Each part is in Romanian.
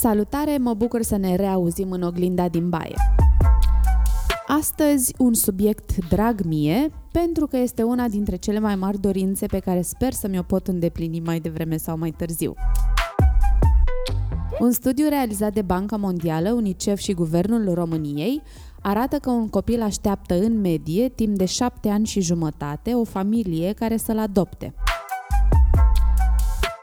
Salutare, mă bucur să ne reauzim în oglinda din baie. Astăzi un subiect drag mie, pentru că este una dintre cele mai mari dorințe pe care sper să mi-o pot îndeplini mai devreme sau mai târziu. Un studiu realizat de Banca Mondială, UNICEF și Guvernul României arată că un copil așteaptă în medie, timp de șapte ani și jumătate, o familie care să-l adopte.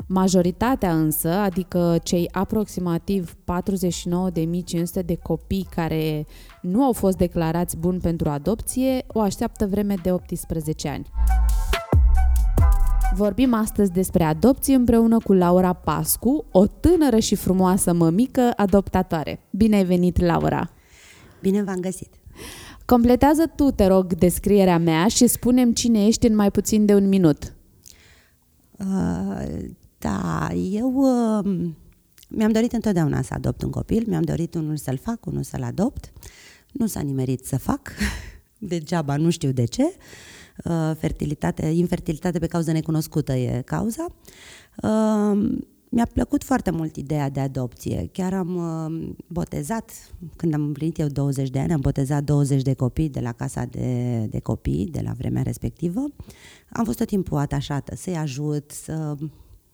Majoritatea însă, adică cei aproximativ 49.500 de copii care nu au fost declarați buni pentru adopție, o așteaptă vreme de 18 ani. Vorbim astăzi despre adopție împreună cu Laura Pascu, o tânără și frumoasă mămică adoptatoare. Bine ai venit, Laura! Bine v-am găsit! Completează tu, te rog, descrierea mea și spunem cine ești în mai puțin de un minut. Uh, da, eu uh, mi-am dorit întotdeauna să adopt un copil, mi-am dorit unul să-l fac, unul să-l adopt. Nu s-a nimerit să fac, degeaba, nu știu de ce. Uh, fertilitate, infertilitate pe cauză necunoscută e cauza. Uh, mi-a plăcut foarte mult ideea de adopție. Chiar am uh, botezat, când am împlinit eu 20 de ani, am botezat 20 de copii de la casa de, de copii, de la vremea respectivă. Am fost tot timpul atașată să-i ajut, să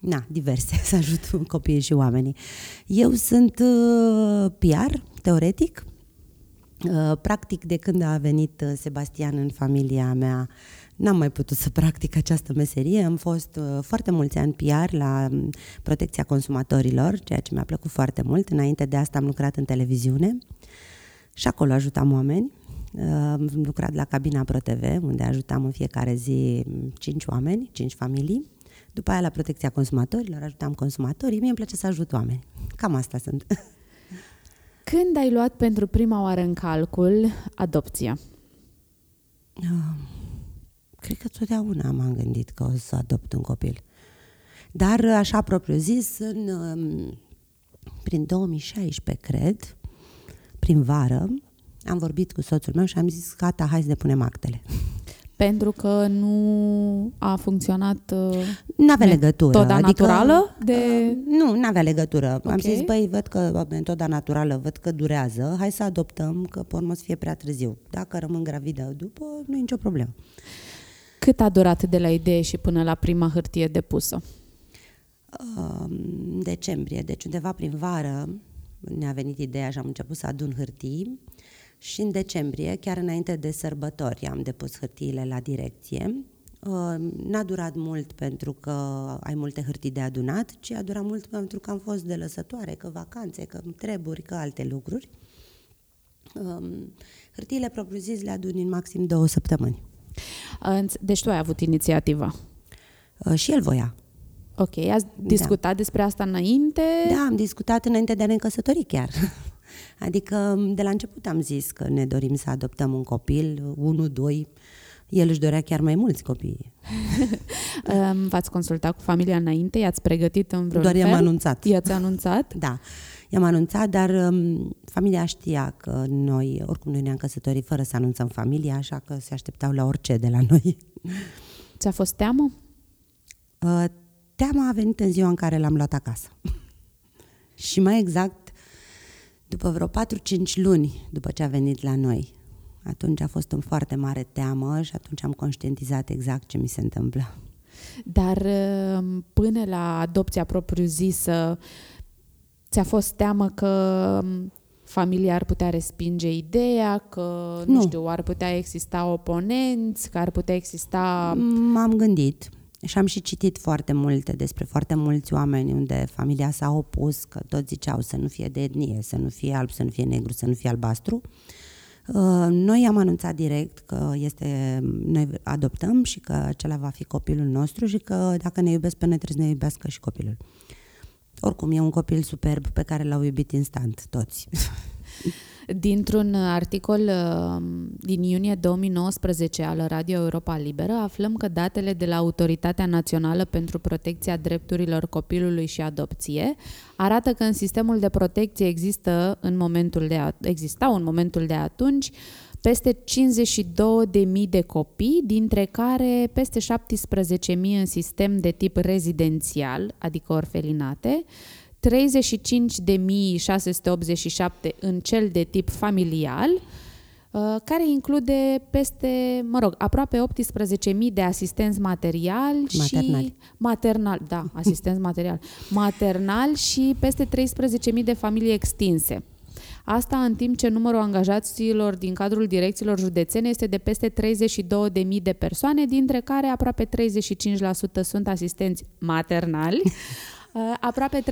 na, diverse, să ajut copiii și oamenii. Eu sunt uh, PR, teoretic. Uh, practic, de când a venit uh, Sebastian în familia mea, n-am mai putut să practic această meserie. Am fost uh, foarte mulți ani PR la um, protecția consumatorilor, ceea ce mi-a plăcut foarte mult. Înainte de asta am lucrat în televiziune și acolo ajutam oameni. Uh, am lucrat la cabina ProTV, unde ajutam în fiecare zi cinci oameni, cinci familii. După aia la protecția consumatorilor, ajutam consumatorii. Mie îmi place să ajut oameni. Cam asta sunt. Când ai luat pentru prima oară în calcul adopția? Uh, cred că totdeauna m-am gândit că o să adopt un copil. Dar, așa propriu zis, în, um, prin 2016, cred, prin vară, am vorbit cu soțul meu și am zis, gata, hai să depunem actele pentru că nu a funcționat uh, Nu avea legătură. Metoda adică, naturală? De... Uh, nu, nu avea legătură. Okay. Am zis, băi, văd că metoda naturală, văd că durează, hai să adoptăm, că pe urmă să fie prea târziu. Dacă rămân gravidă după, nu e nicio problemă. Cât a durat de la idee și până la prima hârtie depusă? Uh, decembrie, deci undeva prin vară ne-a venit ideea și am început să adun hârtii și în decembrie, chiar înainte de sărbători, am depus hârtiile la direcție. Uh, n-a durat mult pentru că ai multe hârtii de adunat, ci a durat mult pentru că am fost de lăsătoare, că vacanțe, că treburi, că alte lucruri. Um, hârtiile propriu-zis le adun în maxim două săptămâni. Deci tu ai avut inițiativa. Uh, și el voia. Ok, ați discutat da. despre asta înainte? Da, am discutat înainte de a ne încăsători chiar. Adică de la început am zis că ne dorim să adoptăm un copil, unul, doi, el își dorea chiar mai mulți copii. V-ați consultat cu familia înainte? I-ați pregătit în vreun Doar fel? i-am anunțat. I-ați anunțat? Da. I-am anunțat, dar um, familia știa că noi, oricum noi ne-am căsătorit fără să anunțăm familia, așa că se așteptau la orice de la noi. Ți-a fost teamă? Uh, teama a venit în ziua în care l-am luat acasă. Și mai exact, după vreo 4-5 luni după ce a venit la noi, atunci a fost un foarte mare teamă și atunci am conștientizat exact ce mi se întâmplă. Dar uh, până la adopția propriu-zisă, ți-a fost teamă că um, familia ar putea respinge ideea, că, nu, nu. știu, ar putea exista oponenți, că ar putea exista... M-am gândit și am și citit foarte multe despre foarte mulți oameni unde familia s-a opus, că toți ziceau să nu fie de etnie, să nu fie alb, să nu fie negru, să nu fie albastru. Uh, noi am anunțat direct că este, noi adoptăm și că acela va fi copilul nostru și că dacă ne iubesc pe noi trebuie să ne iubească și copilul. Oricum, e un copil superb pe care l-au iubit instant toți. Dintr-un articol uh, din iunie 2019 al Radio Europa Liberă aflăm că datele de la Autoritatea Națională pentru Protecția Drepturilor Copilului și Adopție arată că în sistemul de protecție există în momentul de a, existau în momentul de atunci peste 52.000 de copii, dintre care peste 17.000 în sistem de tip rezidențial, adică orfelinate, 35.687 în cel de tip familial, uh, care include peste, mă rog, aproape 18.000 de asistenți material Maternali. și maternal, da, asistenți material, maternal și peste 13.000 de familii extinse. Asta în timp ce numărul angajaților din cadrul direcțiilor județene este de peste 32.000 de persoane, dintre care aproape 35% sunt asistenți maternali, Uh, Aproape 39%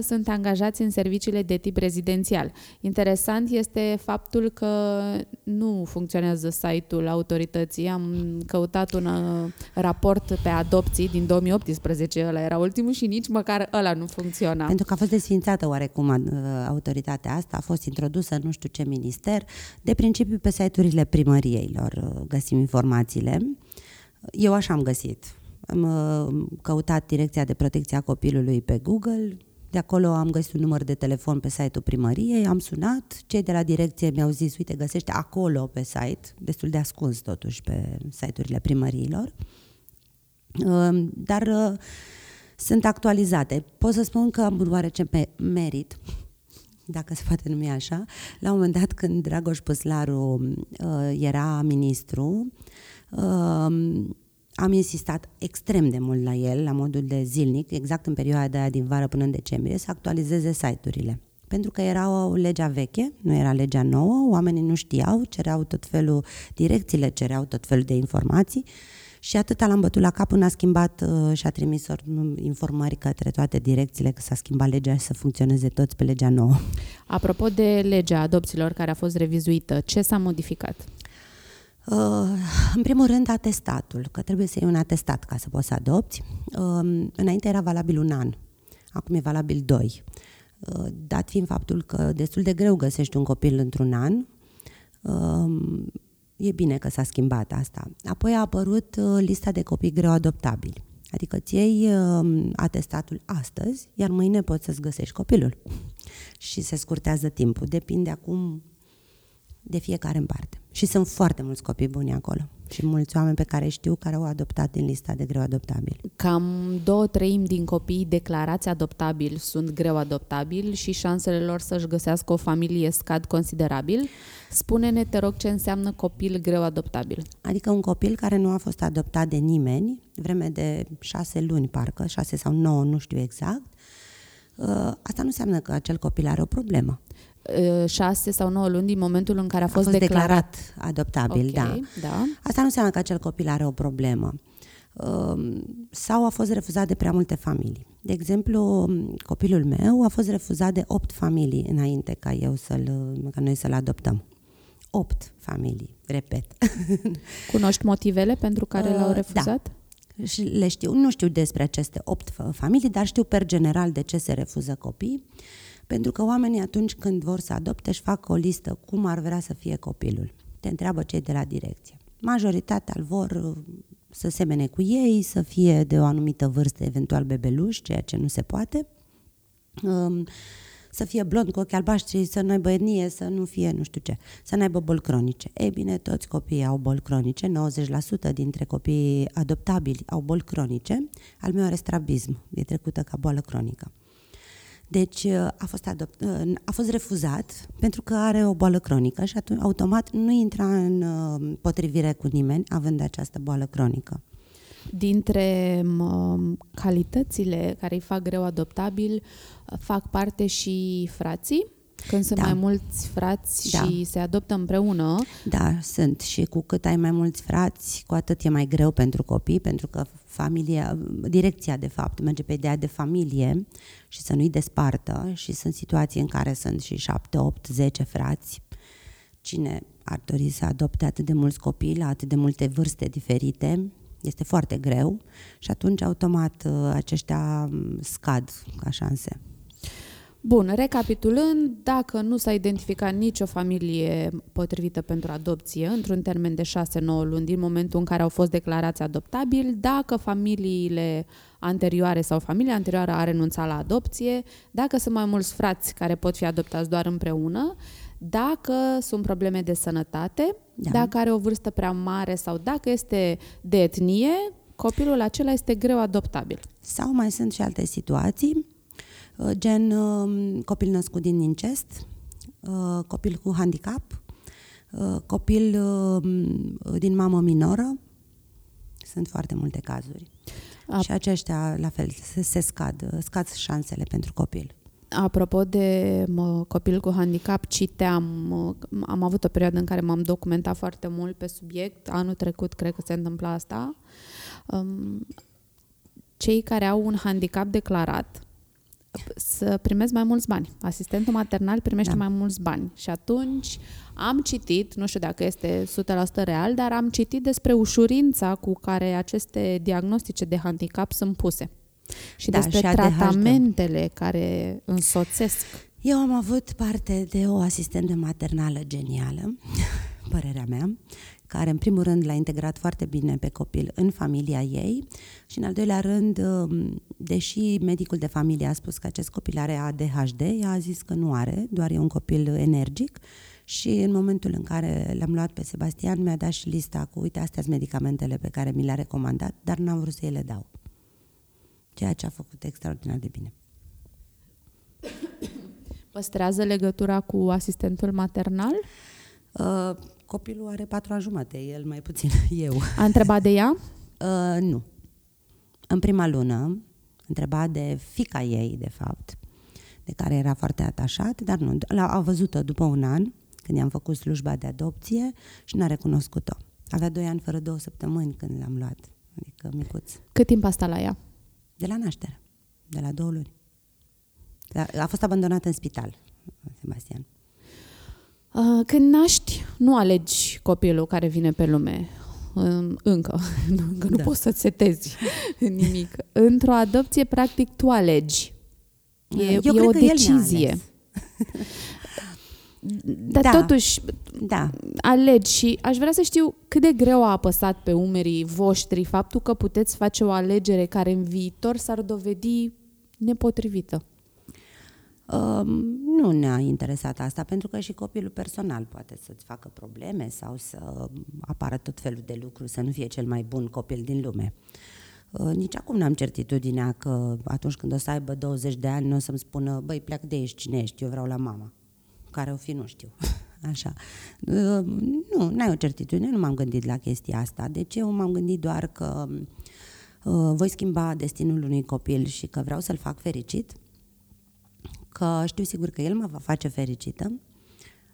sunt angajați în serviciile de tip rezidențial. Interesant este faptul că nu funcționează site-ul autorității. Am căutat un uh, raport pe adopții din 2018, ăla era ultimul și nici măcar ăla nu funcționa. Pentru că a fost desfințată oarecum uh, autoritatea asta, a fost introdusă în nu știu ce minister. De principiu pe site-urile primăriilor uh, găsim informațiile. Eu așa am găsit. Am uh, căutat Direcția de Protecție a Copilului pe Google, de acolo am găsit un număr de telefon pe site-ul primăriei, am sunat, cei de la direcție mi-au zis, uite, găsește acolo pe site, destul de ascuns totuși pe site-urile primăriilor, Uh, dar uh, sunt actualizate. Pot să spun că am oarece pe merit, dacă se poate numi așa, la un moment dat când Dragoș Păslaru uh, era ministru, uh, am insistat extrem de mult la el, la modul de zilnic, exact în perioada aia din vară până în decembrie, să actualizeze site-urile. Pentru că era o legea veche, nu era legea nouă, oamenii nu știau, cereau tot felul, direcțiile cereau tot felul de informații și atâta l-am bătut la cap până a schimbat uh, și a trimis or- informări către toate direcțiile că s-a schimbat legea și să funcționeze toți pe legea nouă. Apropo de legea adopțiilor care a fost revizuită, ce s-a modificat? Uh, în primul rând, atestatul, că trebuie să iei un atestat ca să poți să adopți. Uh, înainte era valabil un an, acum e valabil doi. Uh, dat fiind faptul că destul de greu găsești un copil într-un an, uh, e bine că s-a schimbat asta. Apoi a apărut uh, lista de copii greu adoptabili. Adică îți iei uh, atestatul astăzi, iar mâine poți să-ți găsești copilul. Și se scurtează timpul. Depinde acum de fiecare în parte. Și sunt foarte mulți copii buni acolo. Și mulți oameni pe care știu care au adoptat din lista de greu adoptabil. Cam două treimi din copiii declarați adoptabili sunt greu adoptabili și șansele lor să-și găsească o familie scad considerabil. Spune-ne, te rog, ce înseamnă copil greu adoptabil. Adică un copil care nu a fost adoptat de nimeni, vreme de șase luni parcă, șase sau nouă, nu știu exact, uh, asta nu înseamnă că acel copil are o problemă. Uh, Șase sau nouă luni din momentul în care a A fost, declarat. adoptabil, Ok, da. da. Asta nu înseamnă că acel copil are o problemă. Um, Sau a fost refuzat de prea multe familii. De exemplu, copilul meu a fost refuzat de opt familii înainte ca eu să-l, ca noi să-l adoptăm. Opt familii, repet. Cunoști motivele pentru care Uh, l-au da. refuzat? și le știu, nu știu despre aceste opt fa- familii, dar știu per general de ce se refuză copii, pentru că oamenii atunci când vor să adopte își fac o listă cum ar vrea să fie copilul. Te întreabă cei de la direcție. Majoritatea îl vor uh, să semene cu ei, să fie de o anumită vârstă, eventual bebeluș, ceea ce nu se poate. Um, să fie blond cu ochi albaștri, să nu aibă etnie, să nu fie nu știu ce, să nu aibă boli cronice. Ei bine, toți copiii au boli cronice, 90% dintre copiii adoptabili au boli cronice. Al meu are strabism, e trecută ca boală cronică. Deci uh, a fost, adopt, uh, a fost refuzat pentru că are o boală cronică și atunci automat nu intra în uh, potrivire cu nimeni având această boală cronică. Dintre m, calitățile care îi fac greu adoptabil, fac parte și frații? Când sunt Da. mai mulți frați Da. și se adoptă împreună, Da, sunt și cu cât ai mai mulți frați, cu atât e mai greu pentru copii, pentru că familia, direcția de fapt merge pe ideea de familie și să nu-i despartă și sunt situații în care sunt și 7, 8, 10 frați. Cine ar dori să adopte atât de mulți copii la atât de multe vârste diferite, este foarte greu și atunci automat uh, aceștia mm, scad ca șanse. Bun, recapitulând, dacă nu s-a identificat nicio familie potrivită pentru adopție într-un termen de 6-9 luni din momentul în care au fost declarați adoptabili, dacă familiile anterioare sau familia anterioară a renunțat la adopție, dacă sunt mai mulți frați care pot fi adoptați doar împreună, dacă sunt probleme de sănătate, Da. dacă are o vârstă prea mare sau dacă este de etnie, copilul acela este greu adoptabil. Sau mai sunt și alte situații uh, gen uh, copil născut din incest, uh, copil cu handicap, uh, copil uh, din mamă minoră. Sunt foarte multe cazuri. A... Și aceștia, la fel, se, se scad, scad șansele pentru copil. Apropo de mă, copil cu handicap, citeam, mă, am avut o perioadă în care m-am documentat foarte mult pe subiect, anul trecut cred că se întâmpla asta. Um, cei care au un handicap declarat să primesc mai mulți bani. Asistentul maternal primește da. mai mulți bani. Și atunci am citit, nu știu dacă este 100% real, dar am citit despre ușurința cu care aceste diagnostice de handicap sunt puse. Și da, despre și tratamentele care însoțesc. Eu am avut parte de o asistentă maternală genială, părerea mea, care în primul rând l-a integrat foarte bine pe copil în familia ei și în al doilea rând, um, deși medicul de familie a spus că acest copil are ADHD, ea a zis că nu are, doar e un copil energic și în momentul în care l-am luat pe Sebastian mi-a dat și lista cu uite astea sunt medicamentele pe care mi le-a recomandat, dar n-am vrut să le dau. Ceea ce a făcut extraordinar de bine. Păstrează legătura cu asistentul maternal? Uh, Copilul are patru ani jumate, el mai puțin, eu. A întrebat de ea? Uh, nu. În prima lună, întreba de fica ei, de fapt, de care era foarte atașat, dar nu. A văzut-o după un an, când i-am făcut slujba de adopție și n-a recunoscut-o. Avea doi ani fără două săptămâni când l-am luat, adică micuț. Cât timp a stat la ea? De la naștere, de la două luni. A fost abandonat în spital, Sebastian. Uh, când naști, nu alegi copilul care vine pe lume. Încă. Încă nu da. poți să-ți setezi nimic. Într-o adopție, practic, tu alegi. E, Eu e o decizie. Dar da. totuși, da. alegi și aș vrea să știu cât de greu a apăsat pe umerii voștri faptul că puteți face o alegere care în viitor s-ar dovedi nepotrivită. Um, nu ne-a interesat asta, pentru că și copilul personal poate să-ți facă probleme sau să apară tot felul de lucruri, să nu fie cel mai bun copil din lume. Uh, nici acum n-am certitudinea că atunci când o să aibă 20 de ani nu o să-mi spună băi, pleacă de aici, cine ești, eu vreau la mama. Care o fi, nu știu. Așa. Uh, nu, n-ai o certitudine, nu m-am gândit la chestia asta. Deci eu m-am gândit doar că uh, voi schimba destinul unui copil și că vreau să-l fac fericit că știu sigur că el mă va face fericită.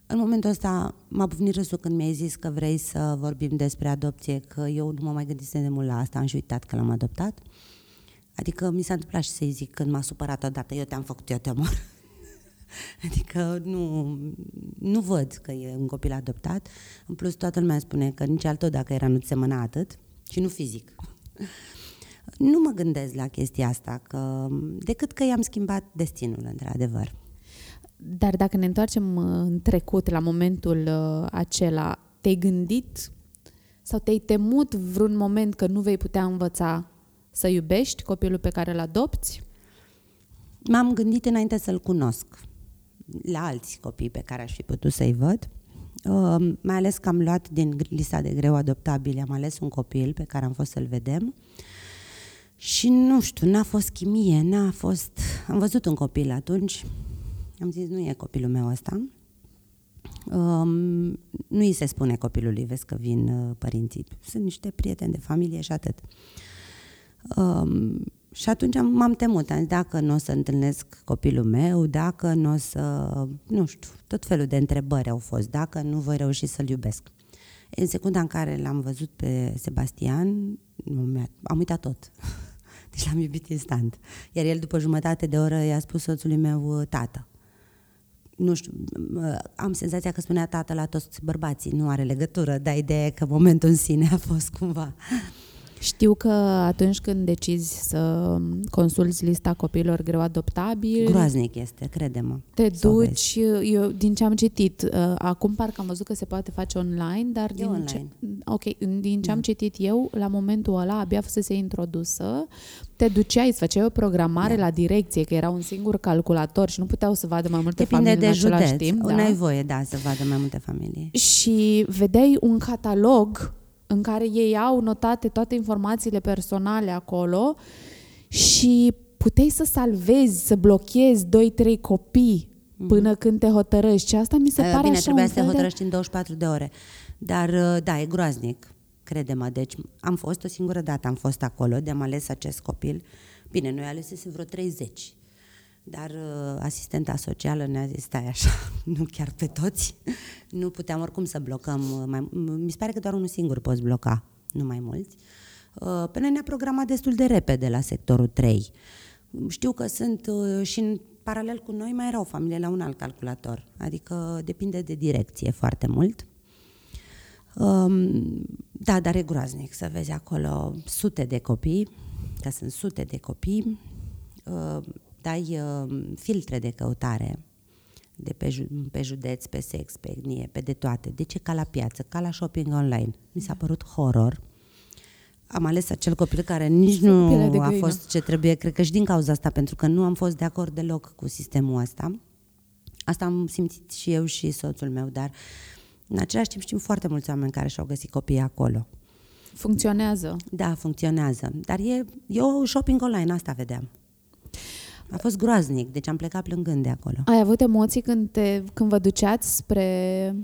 În momentul ăsta m-a bufnit râsul când mi-ai zis că vrei să vorbim despre adopție, că eu nu mă mai gândisem de mult la asta, am și uitat că l-am adoptat. Adică mi s-a întâmplat și să-i zic când m-a supărat odată, eu te-am făcut, eu te omor. adică nu, nu văd că e un copil adoptat. În plus, toată lumea spune că nici al tău, dacă era, nu-ți semăna atât și nu fizic. Nu mă gândesc la chestia asta, că, decât că i-am schimbat destinul, într-adevăr. Dar dacă ne întoarcem uh, în trecut, la momentul uh, acela, te-ai gândit sau te-ai temut vreun moment că nu vei putea învăța să iubești copilul pe care îl adopți? M-am gândit înainte să-l cunosc la alți copii pe care aș fi putut să-i văd. Uh, mai ales că am luat din lista de greu adoptabile, am ales un copil pe care am fost să-l vedem. Uh, și nu știu, n-a fost chimie, n-a fost... Am văzut un copil atunci, am zis, nu e copilul meu ăsta. Um, nu îi se spune copilului, vezi că vin uh, părinții. Sunt niște prieteni de familie și atât. Um, și atunci m-am temut, am zis, dacă nu o să întâlnesc copilul meu, dacă nu o să, nu știu, tot felul de întrebări au fost, dacă nu voi reuși să-l iubesc. În secunda în care l-am văzut pe Sebastian, am uitat tot. Deci l-am iubit instant. Iar el, după jumătate de oră, i-a spus soțului meu, tată. Nu știu, am senzația că spunea tată la toți bărbații, nu are legătură, dar ideea e că momentul în sine a fost cumva știu că atunci când decizi să consulți lista copiilor greu adoptabili... Groaznic este, crede-mă. Te duci, eu din ce am citit, uh, acum parcă am văzut că se poate face online, dar din online. ce, ok, din ce am da. citit eu, la momentul ăla abia fusese introdusă, te duceai, îți făceai o programare da. la direcție, că era un singur calculator și nu puteau să vadă mai multe Depinde familii de în același județ. timp. Da? N-ai voie, da, să vadă mai multe familii. Și vedeai un catalog în care ei au notate toate informațiile personale acolo și puteai să salvezi, să blochezi 2-3 copii până când te hotărăști. Și asta mi se Eh, pare Bine, așa trebuia un să te fel de... hotărăști în 24 de ore. Dar, uh, da, e groaznic, crede-mă. Deci, am fost o singură dată, am fost acolo, de-am ales acest copil. Bine, noi alesesem vreo 30. Dar uh, asistenta socială ne-a zis, stai așa, nu chiar pe toți. Nu puteam oricum să blocăm. uh, Mai, mi se pare că doar unul singur poți bloca, nu mai mulți. Uh, pe noi ne-a programat destul de repede la sectorul 3. Știu că sunt uh, și în paralel cu noi mai erau familie la un alt calculator. Adică depinde de direcție foarte mult. Um, da, dar e groaznic să vezi acolo sute de copii, că sunt sute de copii, uh, dai uh, filtre de căutare de pe, ju- pe județ, pe sex, pe etnie, pe de toate. De ce ca la piață, ca la shopping online? Mi s-a părut horror. Am ales acel copil care nici nu Pielea de a găină. fost ce trebuie, cred că și din cauza asta, pentru că nu am fost de acord deloc cu sistemul ăsta. Asta am simțit și eu și soțul meu, dar în același timp știm foarte mulți oameni care și-au găsit copii acolo. Funcționează. Da, funcționează. Dar e, eu shopping online, asta vedeam. A fost groaznic, deci am plecat plângând de acolo. Ai avut emoții când, te, când vă duceați spre...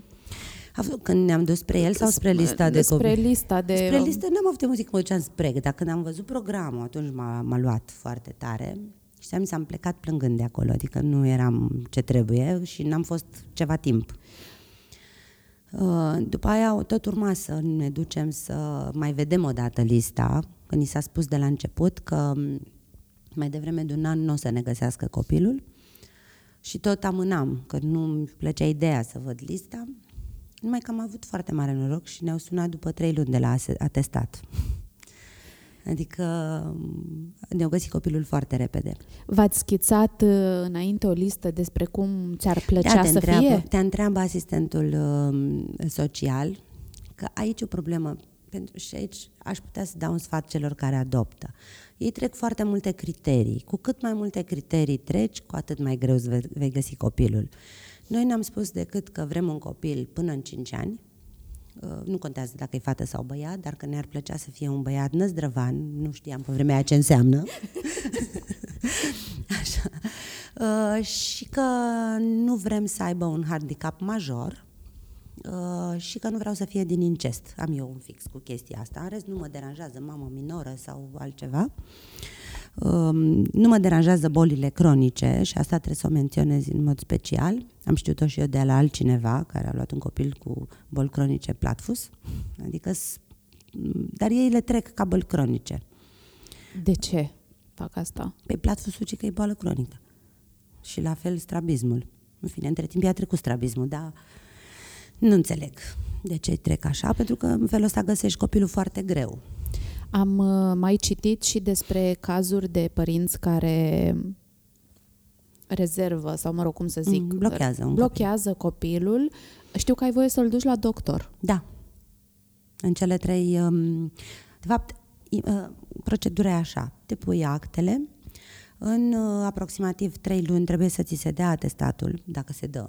A fost când ne-am dus spre el sau spre lista de spre copii? lista de... Spre listă n-am avut emoții când mă duceam spre, dar când am văzut programul, atunci m-a, m-a luat foarte tare și am zis, am plecat plângând de acolo, adică nu eram ce trebuie și n-am fost ceva timp. Uh, După aia tot urma să ne ducem să mai vedem o dată lista, când ni s-a spus de la început că m, mai devreme de un an nu o să ne găsească copilul și tot amânam, că nu-mi plăcea ideea să văd lista, numai că am avut foarte mare noroc și ne-au sunat după trei luni de la ase- atestat. Adică m, ne-au găsit copilul foarte repede. V-ați schițat uh, înainte o listă despre cum ți-ar plăcea Da, te să întreabă, fie? te întreabă asistentul um, social că aici e o problemă pentru, și aici aș putea să dau un sfat celor care adoptă. Ei trec foarte multe criterii. Cu cât mai multe criterii treci, cu atât mai greu îți vei, vei găsi copilul. Noi ne-am spus decât că vrem un copil până în 5 ani, Uh, nu contează dacă e fată sau băiat, dar că ne-ar plăcea să fie un băiat năzdrăvan, nu știam pe vremea aia ce înseamnă. Așa. Uh, și că nu vrem să aibă un handicap major uh, și că nu vreau să fie din incest. Am eu un fix cu chestia asta. În rest nu mă deranjează mamă minoră sau altceva. Um, nu mă deranjează bolile cronice și asta trebuie să o menționez în mod special. Am știut-o și eu de la altcineva care a luat un copil cu boli cronice platfus, adică, s- dar ei le trec ca boli cronice. De ce fac asta? Pe platfusul ci că e boală cronică. Și la fel strabismul. În fine, între timp i-a trecut strabismul, dar nu înțeleg de ce trec așa, pentru că în felul ăsta găsești copilul foarte greu. Am uh, mai citit și despre cazuri de părinți care rezervă, sau mă rog cum să zic, Mm, blochează un blochează copilul. Știu că ai voie să-l duci la doctor. Da. În cele trei... um, De fapt, i- uh, procedura e așa. Te pui actele, în uh, aproximativ trei luni trebuie să ți se dea atestatul, dacă se dă.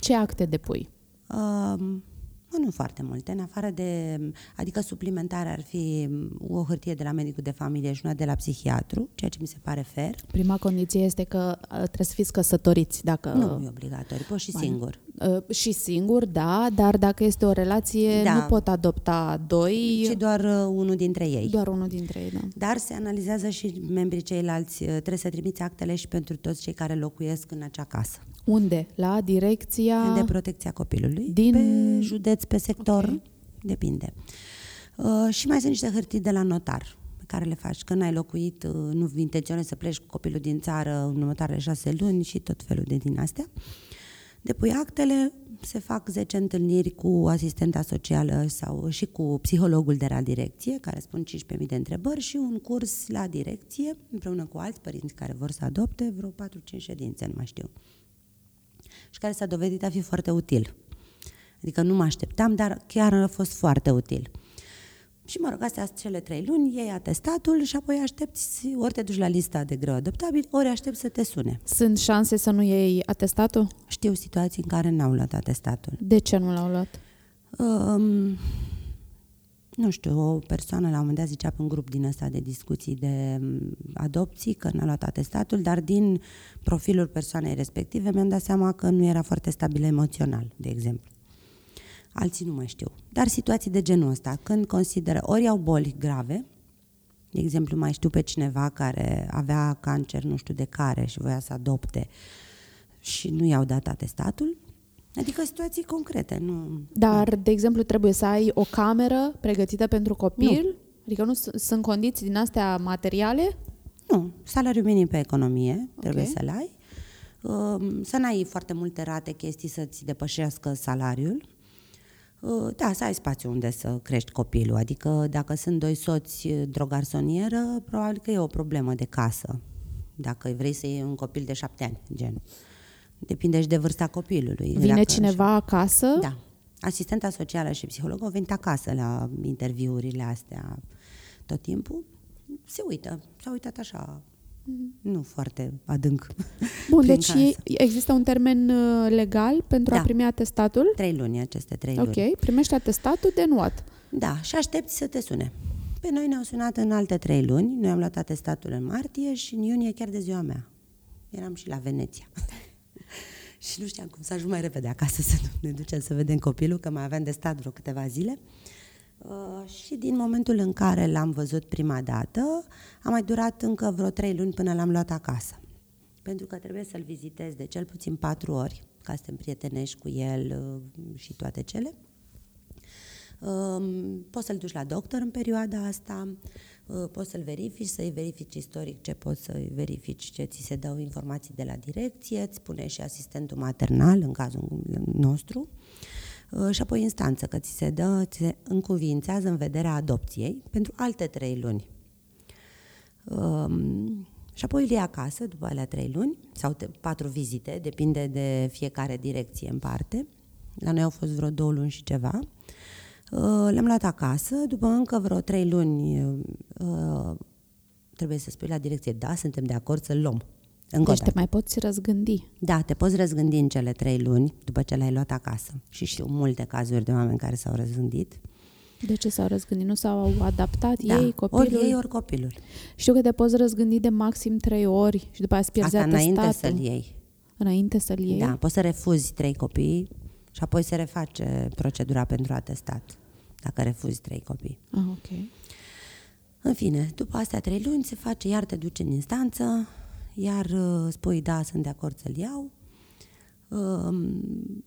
Ce acte depui? Um, mă, nu foarte multe, în afară de, adică suplimentare ar fi o hârtie de la medicul de familie și una de la psihiatru, ceea ce mi se pare fair. Prima condiție este că uh, trebuie să fiți căsătoriți. Dacă, Nu e obligatoriu, poți și Bine. singur. Uh, și singur, da, dar dacă este o relație, Da. nu pot adopta doi, Și doar uh, unul dintre ei. doar unul dintre ei. Da. Dar se analizează și membrii ceilalți. Uh, Trebuie să trimiți actele și pentru toți cei care locuiesc în acea casă. Unde? La direcția... De protecția copilului. Din- Pe județ, pe sector, Ok. depinde. Uh, și mai sunt niște hârtii de la notar pe care le faci. Când ai locuit, uh, nu intenționezi să pleci cu copilul din țară în următoarele șase luni și tot felul de din astea. Depui actele, se fac 10 întâlniri cu asistenta socială sau și cu psihologul de la direcție, care spun 15.000 de întrebări și un curs la direcție, împreună cu alți părinți care vor să adopte, vreo 4-5 ședințe, nu mai știu. Și care s-a dovedit a fi foarte util. Adică nu mă așteptam, dar chiar a fost foarte util. Și mă rog, astea sunt cele trei luni, iei atestatul și apoi aștepți, ori te duci la lista de greu adoptabil, ori aștepți să te sune. Sunt șanse să nu iei atestatul? Știu situații în care n-au luat atestatul. De ce nu l-au luat? Um, nu știu, o persoană la un moment dat zicea pe un grup din ăsta de discuții de mm, adopții că n-a luat atestatul, dar din profilul persoanei respective mi-am dat seama că nu era foarte stabil emoțional, de exemplu. Alții nu mai știu. Dar situații de genul ăsta, când consideră, ori au boli grave, de exemplu, mai știu pe cineva care avea cancer, nu știu de care, și voia să adopte și nu i-au dat atestatul, Adică situații concrete, nu... Dar, de exemplu, trebuie să ai o cameră pregătită pentru copil? Nu. Adică nu sunt condiții din astea materiale? Nu. Salariul minim pe economie okay. trebuie Ok. să-l ai. Um, Să n-ai foarte multe rate chestii să-ți depășească salariul. Uh, Da, să ai spațiu unde să crești copilul. Adică dacă sunt doi soți uh, într-o garsonieră, probabil că e o problemă de casă. Dacă vrei să iei un copil de șapte ani, gen. Depinde și de vârsta copilului. Vine Dacă- cineva acasă? Da. Asistenta socială și psihologul au venit acasă la interviurile astea tot timpul. Se uită. S-a uitat așa, nu foarte adânc. Bun, prin deci casă. există un termen uh, legal pentru a Da. primi atestatul? Trei luni, aceste trei luni. Ok, primești atestatul de nuat. Da, și aștepți să te sune. Pe noi ne-au sunat în alte trei luni. Noi am luat atestatul în martie și în iunie chiar de ziua mea. Eram și la Veneția. și nu știam cum să ajung mai repede acasă să ne ducem să vedem copilul, că mai aveam de stat vreo câteva zile. Uh, și din momentul în care l-am văzut prima dată, a mai durat încă vreo trei luni până l-am luat acasă. Pentru că trebuie să-l vizitez de cel puțin patru ori, ca să te împrietenești cu el uh, și toate cele. Um, poți să-l duci la doctor în perioada asta, uh, poți să-l verifici, să-i verifici istoric ce poți să-i verifici, ce ți se dau informații de la direcție, îți spune și asistentul maternal, în cazul nostru, uh, și apoi instanță, că ți se dă, ți se încuvințează în vederea adopției pentru alte trei luni. Um, și apoi îl iei acasă după alea trei luni sau te, patru vizite, depinde de fiecare direcție în parte. La noi au fost vreo două luni și ceva. Uh, Le-am luat acasă, după încă vreo trei luni uh, trebuie să spui la direcție, da, suntem de acord să-l luăm. Încă o Deci te dată. mai poți răzgândi. Da, te poți răzgândi în cele trei luni după ce l-ai luat acasă. Și știu multe cazuri de oameni care s-au răzgândit. De ce s-au răzgândit? Nu s-au adaptat Da, ei, copilul? ori ei, ori copilul. Știu că te poți răzgândi de maxim trei ori și după aceea îți pierzi Asta înainte atestatul. să-l iei. Înainte să-l iei? Da, poți să refuzi trei copii și apoi se reface procedura pentru atestat, dacă refuzi trei copii. Ah, ok. În fine, după astea trei luni se face, iar te duci în instanță, iar uh, spui da, sunt de acord să-l iau. Um,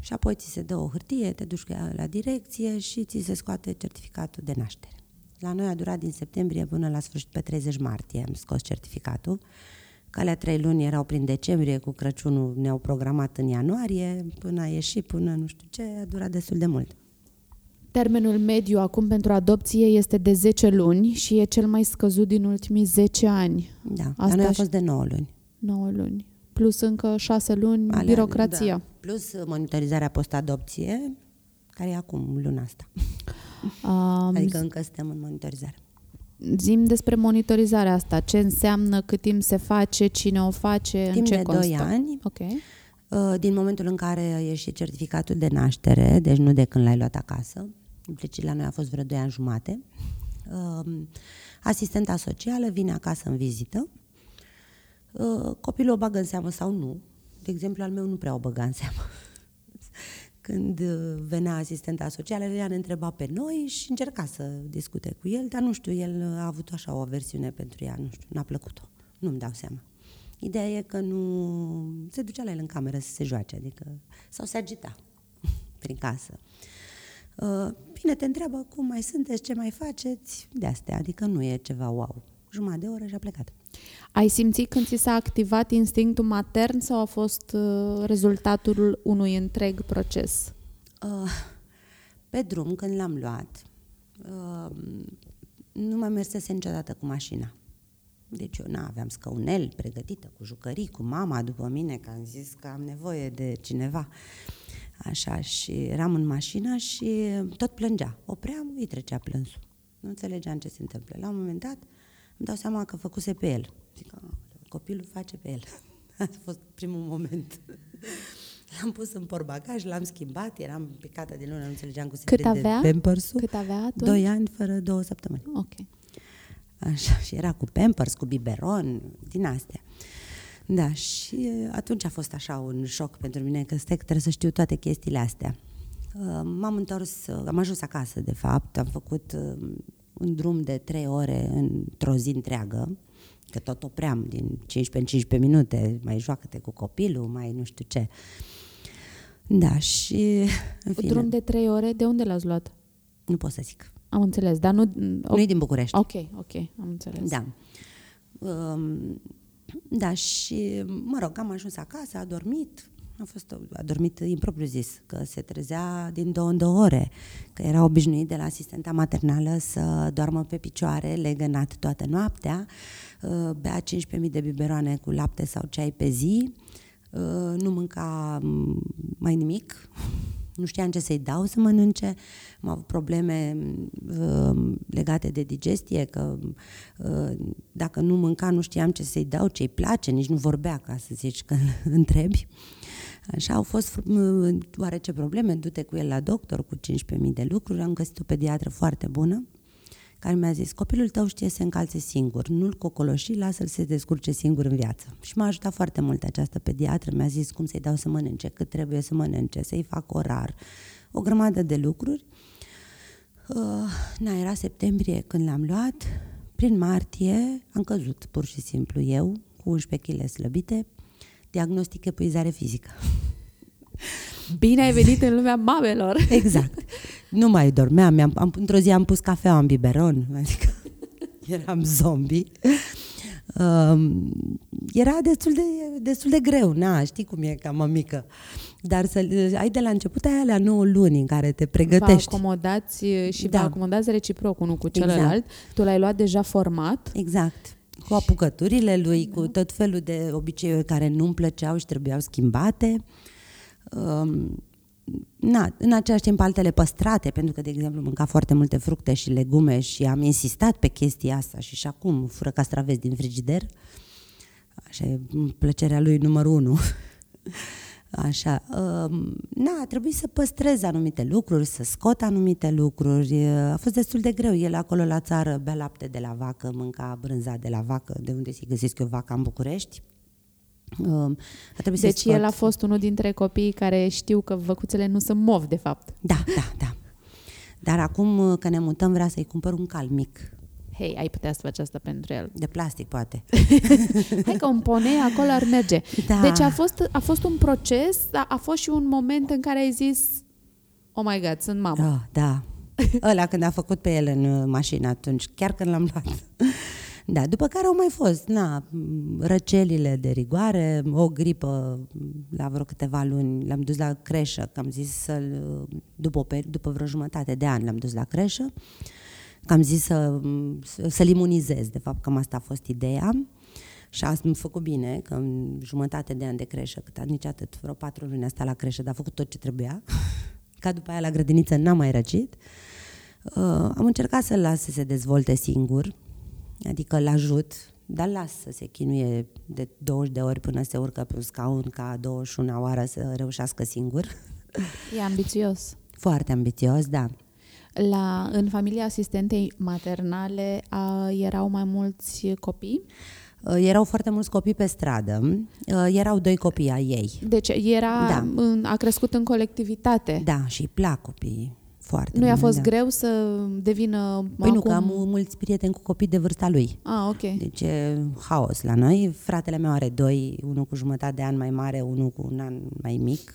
și apoi ți se dă o hârtie, te duci cu ea la direcție și ți se scoate certificatul de naștere. La noi a durat din septembrie până la sfârșit pe 30 martie am scos certificatul. Că alea trei luni erau prin decembrie, cu Crăciunul ne-au programat în ianuarie, până a ieșit, până nu știu ce, a durat destul de mult. Termenul mediu acum pentru adopție este de 10 luni și e cel mai scăzut din ultimii 10 ani, Da, Asta la noi a și- fost de 9 luni. 9 luni. Plus încă 6 luni Alea, birocrația. Da. Plus monitorizarea post-adopție, care e acum luna asta. Um, Adică încă suntem în monitorizare. Zim despre monitorizarea asta. Ce înseamnă, cât timp se face, cine o face, în Timp ce de constă? 2 ani, Ok. Uh, din momentul în care a ieșit certificatul de naștere, deci nu de când l-ai luat acasă, deci la noi a fost vreo 2 ani jumate, um, asistenta socială vine acasă în vizită, uh, copilul o bagă în seamă sau nu. De exemplu, al meu nu prea o băga în seamă. Când uh, venea asistenta socială, ea ne întreba pe noi și încerca să discute cu el, dar nu știu, el a avut așa o aversiune pentru ea, nu știu, n-a plăcut-o. Nu-mi dau seama. Ideea e că nu se ducea la el în cameră să se joace, adică sau se agita prin casă. Uh, Bine, te întreabă cum mai sunteți, ce mai faceți, de astea, adică nu e ceva wow. Jumătate de oră și a plecat. Ai simțit când ți s-a activat instinctul matern sau a fost uh, rezultatul unui întreg proces? Uh, Pe drum, când l-am luat, uh, nu mai mersese niciodată cu mașina. Deci eu n-aveam scăunel pregătită, cu jucării, cu mama după mine, că am zis că am nevoie de cineva. Așa, și eram în mașină și tot plângea. Opream, îi trecea plânsul. Nu înțelegeam ce se întâmplă. La un moment dat îmi dau seama că făcuse pe el. Zic, "Aoleu, copilul face pe el. A fost primul moment. L-am pus în portbagaj, l-am schimbat, eram picată de lună, nu înțelegeam cu Cât secret avea? de pampers Cât avea atunci? Doi ani fără două săptămâni. Ok. Așa, și era cu pampers, cu biberon, din astea. Da, și atunci a fost așa un șoc pentru mine, că stai că trebuie să știu toate chestiile astea. Uh, M-am întors, uh, am ajuns acasă, de fapt, am făcut uh, un drum de trei ore într-o zi întreagă, că tot opream din 15 în 15 minute, mai joacă-te cu copilul, mai nu știu ce. Da, și în fine, Drum de trei ore, de unde l-ați luat? nu pot să zic. Am înțeles, dar nu... Nu e din București. Ok, ok, am înțeles. Da. Um, da, și, mă rog, am ajuns acasă, a dormit, a, fost, a dormit impropriu zis, că se trezea din două în două ore, că era obișnuit de la asistenta maternală să doarmă pe picioare, legănat toată noaptea, uh, bea 15.000 de biberoane cu lapte sau ceai pe zi, uh, nu mânca mm, mai nimic, nu știam ce să-i dau să mănânce, am avut probleme uh, legate de digestie, că uh, dacă nu mânca nu știam ce să-i dau, ce-i place, nici nu vorbea ca să zici că întrebi. Așa au fost uh, oarece probleme, du-te cu el la doctor cu 15.000 de lucruri, am găsit o pediatră foarte bună, care mi-a zis, copilul tău știe să se încalțe singur, nu-l cocoloși, lasă-l să se descurce singur în viață. Și m-a ajutat foarte mult această pediatră, mi-a zis cum să-i dau să mănânce, cât trebuie să mănânce, să-i fac orar, o grămadă de lucruri. Uh, na, era septembrie când l-am luat, prin martie am căzut pur și simplu eu, cu 11 kg slăbite, diagnostic epuizare fizică. Bine ai venit în lumea mamelor! Exact. Nu mai dormeam, am, am, într-o zi am pus cafea în biberon, adică eram zombie. Um, era destul de, destul de greu, na, știi cum e ca mămică. Dar să ai de la început ai alea 9 luni în care te Vă pregătești. acomodați și Da. vă acomodați reciproc unul cu Exact. celălalt. Tu l-ai luat deja format. Exact. Cu apucăturile lui, cu tot felul de obiceiuri care nu-mi plăceau și trebuiau schimbate. Um, na, în același timp altele păstrate, pentru că, de exemplu, mânca foarte multe fructe și legume și am insistat pe chestia asta și și acum fură castraveți din frigider. Așa e plăcerea lui numărul unu. Așa, um, na, a trebuit să păstrez anumite lucruri, să scot anumite lucruri. A fost destul de greu. El acolo la țară bea lapte de la vacă, mânca brânza de la vacă, de unde se găsesc eu vaca în București. Um, a trebuit Deci să scot. el a fost unul dintre copiii care știu că văcuțele nu se mov, de fapt. Da, da, da. Dar acum că ne mutăm, vrea să-i cumpăr un cal mic, Hei, ai putea să faci asta pentru el. de plastic, poate. Hai că un ponei acolo ar merge. Da. Deci a fost, a fost un proces, dar a fost și un moment în care ai zis Oh my God, sunt mamă. Oh, da. Ăla când a făcut pe el în uh, mașină atunci, chiar când l-am luat. Da, după care au mai fost, na, m, răcelile de rigoare, o gripă m, la vreo câteva luni, l-am dus la creșă, că am zis să după, o peri- după vreo jumătate de an l-am dus la creșă, că am zis să, m, să- să-l imunizez, de fapt, cam asta a fost ideea. Și a mi făcut bine, că în jumătate de an de creșă, cât nici atât, vreo patru luni a stat la creșă, dar a făcut tot ce trebuia. Ca după aia la grădiniță n-am mai răcit. Uh, am încercat să-l las să se dezvolte singur, adică îl ajut, dar las să se chinuie de 20 de ori până se urcă pe un scaun ca 21 oară să reușească singur. E ambițios. Foarte ambițios, da. La, în familia asistentei maternale a, erau mai mulți copii. Uh, Erau foarte mulți copii pe stradă, uh, erau doi copii ai ei. Deci era, Da. în, a crescut în colectivitate. Da, și îi plac copiii foarte Nu i-a mult, fost da. greu să devină Păi acum... nu, că am mulți prieteni cu copii de vârsta lui. Ah, ok. Deci e haos la noi. Fratele meu are doi, unul cu jumătate de an mai mare, unul cu un an mai mic.